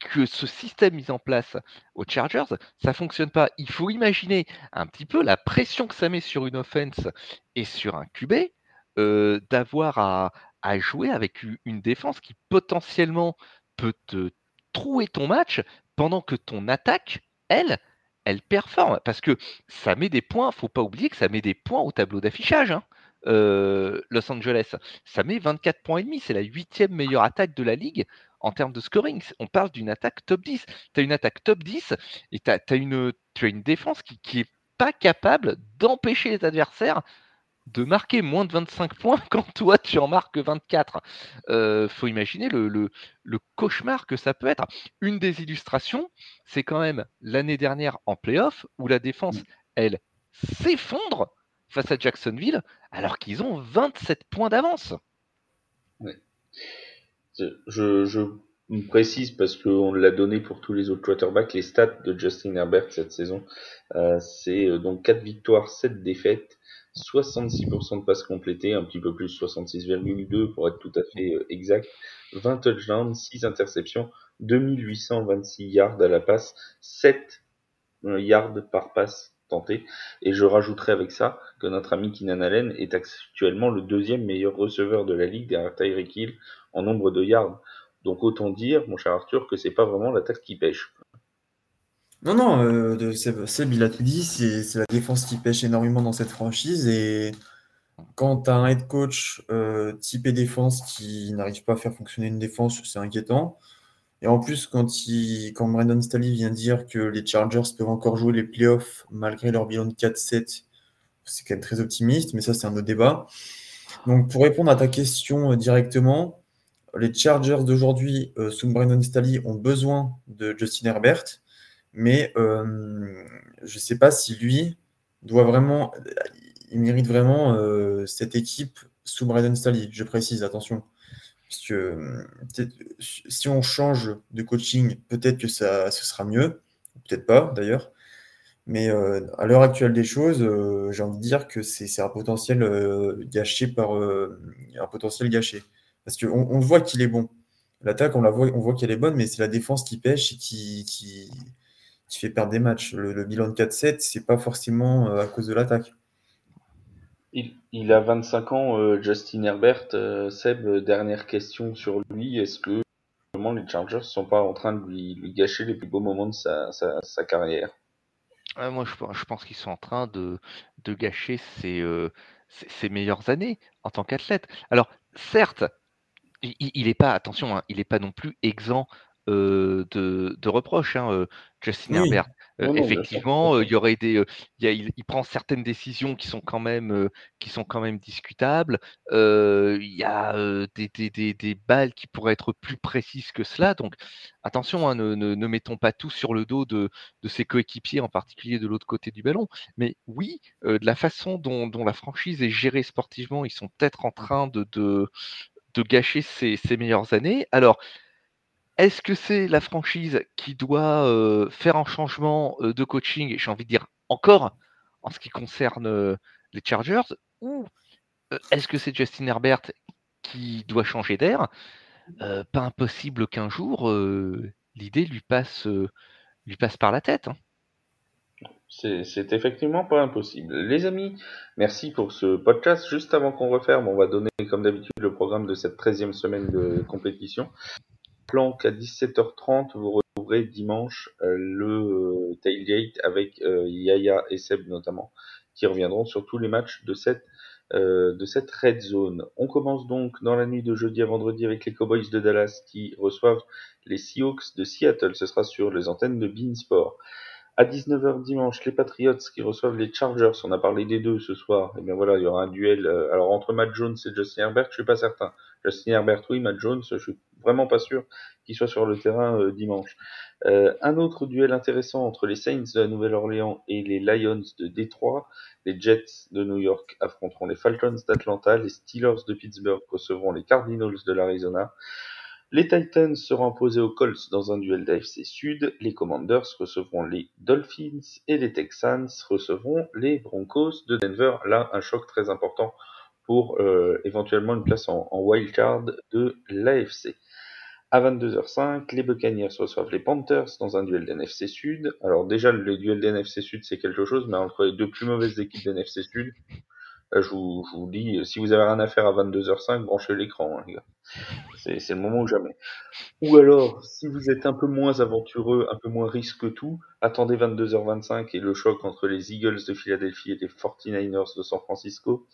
que ce système mis en place aux Chargers, ça fonctionne pas. Il faut imaginer un petit peu la pression que ça met sur une offense et sur un QB euh, d'avoir à, à jouer avec une défense qui potentiellement peut te trouer ton match pendant que ton attaque, elle, elle performe parce que ça met des points. Faut pas oublier que ça met des points au tableau d'affichage. Hein. Euh, Los Angeles, ça met 24 points et demi. C'est la huitième meilleure attaque de la ligue en termes de scoring. On parle d'une attaque top 10. Tu as une attaque top 10 et tu as, une, une défense qui, qui est pas capable d'empêcher les adversaires de marquer moins de 25 points *laughs* quand toi tu en marques 24. Euh, faut imaginer le, le, cauchemar que ça peut être. Une des illustrations, c'est quand même l'année dernière en playoff où la défense, mm. elle, s'effondre face à Jacksonville alors qu'ils ont 27 points d'avance. Je, je, précise parce qu'on l'a donné pour tous les autres quarterbacks, les stats de Justin Herbert cette saison. Euh, c'est euh, donc 4 victoires, 7 défaites 66% de passes complétées, un petit peu plus 66,2 pour être tout à fait euh, exact, 20 touchdowns, 6 interceptions, 2826 yards à la passe, 7 euh, yards par passe tentée. Et je rajouterai avec ça que notre ami Keenan Allen est actuellement le deuxième meilleur receveur de la ligue derrière Tyreek Hill en nombre de yards. Donc autant dire, mon cher Arthur, que c'est pas vraiment la taxe qui pêche. Non, non, euh, Seb, il a tout dit, c'est la défense qui pêche énormément dans cette franchise. Et quand tu as un head coach euh, type et défense qui n'arrive pas à faire fonctionner une défense, c'est inquiétant. Et en plus, quand, il, quand Brandon Staley vient dire que les Chargers peuvent encore jouer les playoffs malgré leur bilan de 4-7, c'est quand même très optimiste, mais ça, c'est un autre débat. Donc, pour répondre à ta question euh, directement, les Chargers d'aujourd'hui, sous Brandon Staley, ont besoin de Justin Herbert mais euh, je ne sais pas si lui doit vraiment, il mérite vraiment euh, cette équipe sous Braden Staley, je précise, attention. Parce que si on change de coaching, peut-être que ça, ce sera mieux, peut-être pas d'ailleurs. Mais euh, à l'heure actuelle des choses, j'ai envie de dire que c'est un potentiel gâché par un potentiel gâché. Parce qu'on on voit qu'il est bon. L'attaque, on voit, qu'elle est bonne, mais c'est la défense qui pêche et qui, qui fait perdre des matchs. Le, bilan de 4-7, c'est pas forcément euh, à cause de l'attaque. Il, a 25 ans, euh, Justin Herbert. Euh, Seb, dernière question sur lui. Est-ce que les Chargers sont pas en train de lui, gâcher les plus beaux moments de sa, carrière? Moi, je, pense qu'ils sont en train de, de gâcher ses, ses, meilleures années en tant qu'athlète. Alors, certes, il n'est pas, attention, hein, il n'est pas non plus exempt de, de, reproches, hein, Justin Herbert. effectivement, il y aurait des, il, prend certaines décisions qui sont quand même, qui sont quand même discutables. il y a des, des, des, balles qui pourraient être plus précises que cela. Donc, attention, hein, ne, ne, mettons pas tout sur le dos de, de ses coéquipiers, en particulier de l'autre côté du ballon. Mais oui, de la façon dont, dont, la franchise est gérée sportivement, ils sont peut-être en train de, de, de gâcher ses, ses meilleures années. Alors, est-ce que c'est la franchise qui doit faire un changement de coaching, j'ai envie de dire encore, en ce qui concerne les Chargers, ou est-ce que c'est Justin Herbert qui doit changer d'air? Pas impossible qu'un jour, l'idée lui passe, par la tête. Hein. C'est effectivement pas impossible. Les amis, merci pour ce podcast. Juste avant qu'on referme, on va donner comme d'habitude le programme de cette 13e semaine de compétition. Planck à 17h30, vous retrouverez dimanche euh, le euh, tailgate avec euh, Yaya et Seb notamment, qui reviendront sur tous les matchs de cette red zone. On commence donc dans la nuit de jeudi à vendredi avec les Cowboys de Dallas qui reçoivent les Seahawks de Seattle. Ce sera sur les antennes de Beansport. À 19h dimanche, les Patriots qui reçoivent les Chargers. On a parlé des deux ce soir. Et eh bien voilà, il y aura un duel. alors entre Matt Jones et Justin Herbert, je suis pas certain. Justin Herbert, oui, Matt Jones, je suis vraiment pas sûr qu'il soit sur le terrain euh, dimanche. Euh, un autre duel intéressant entre les Saints de la Nouvelle-Orléans et les Lions de Détroit. Les Jets de New York affronteront les Falcons d'Atlanta. Les Steelers de Pittsburgh recevront les Cardinals de l'Arizona. Les Titans seront imposés aux Colts dans un duel d'AFC Sud. Les Commanders recevront les Dolphins et les Texans recevront les Broncos de Denver. Là, un choc très important pour euh, éventuellement une place en, en wildcard de l'AFC. À 22h05, les Buccaneers reçoivent les Panthers dans un duel d'NFC Sud. Alors déjà, le duel d'NFC Sud, c'est quelque chose, mais entre les deux plus mauvaises équipes d'NFC Sud, je vous, je vous dis, si vous avez rien à faire à 22h05, branchez l'écran, hein, les gars. C'est, le moment ou jamais. Ou alors, si vous êtes un peu moins aventureux, un peu moins risque que tout, attendez 22h25 et le choc entre les Eagles de Philadelphie et les 49ers de San Francisco.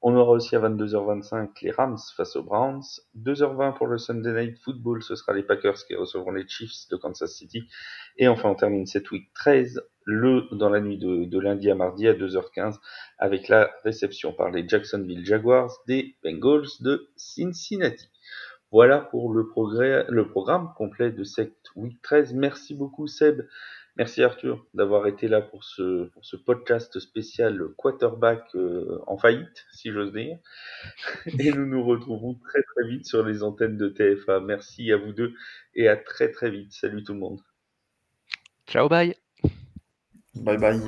On aura aussi à 22h25 les Rams face aux Browns. 2h20 pour le Sunday Night Football, ce sera les Packers qui recevront les Chiefs de Kansas City. Et enfin, on termine cette week 13, le, dans la nuit de, lundi à mardi à 2h15, avec la réception par les Jacksonville Jaguars des Bengals de Cincinnati. Voilà pour le, progrès, le programme complet de cette week 13. Merci beaucoup Seb Merci Arthur d'avoir été là pour ce, pour ce podcast spécial quarterback euh, en faillite, si j'ose dire. *laughs* Et nous nous retrouvons très très vite sur les antennes de TFA. Merci à vous deux et à très très vite. Salut tout le monde. Ciao, bye. Bye bye.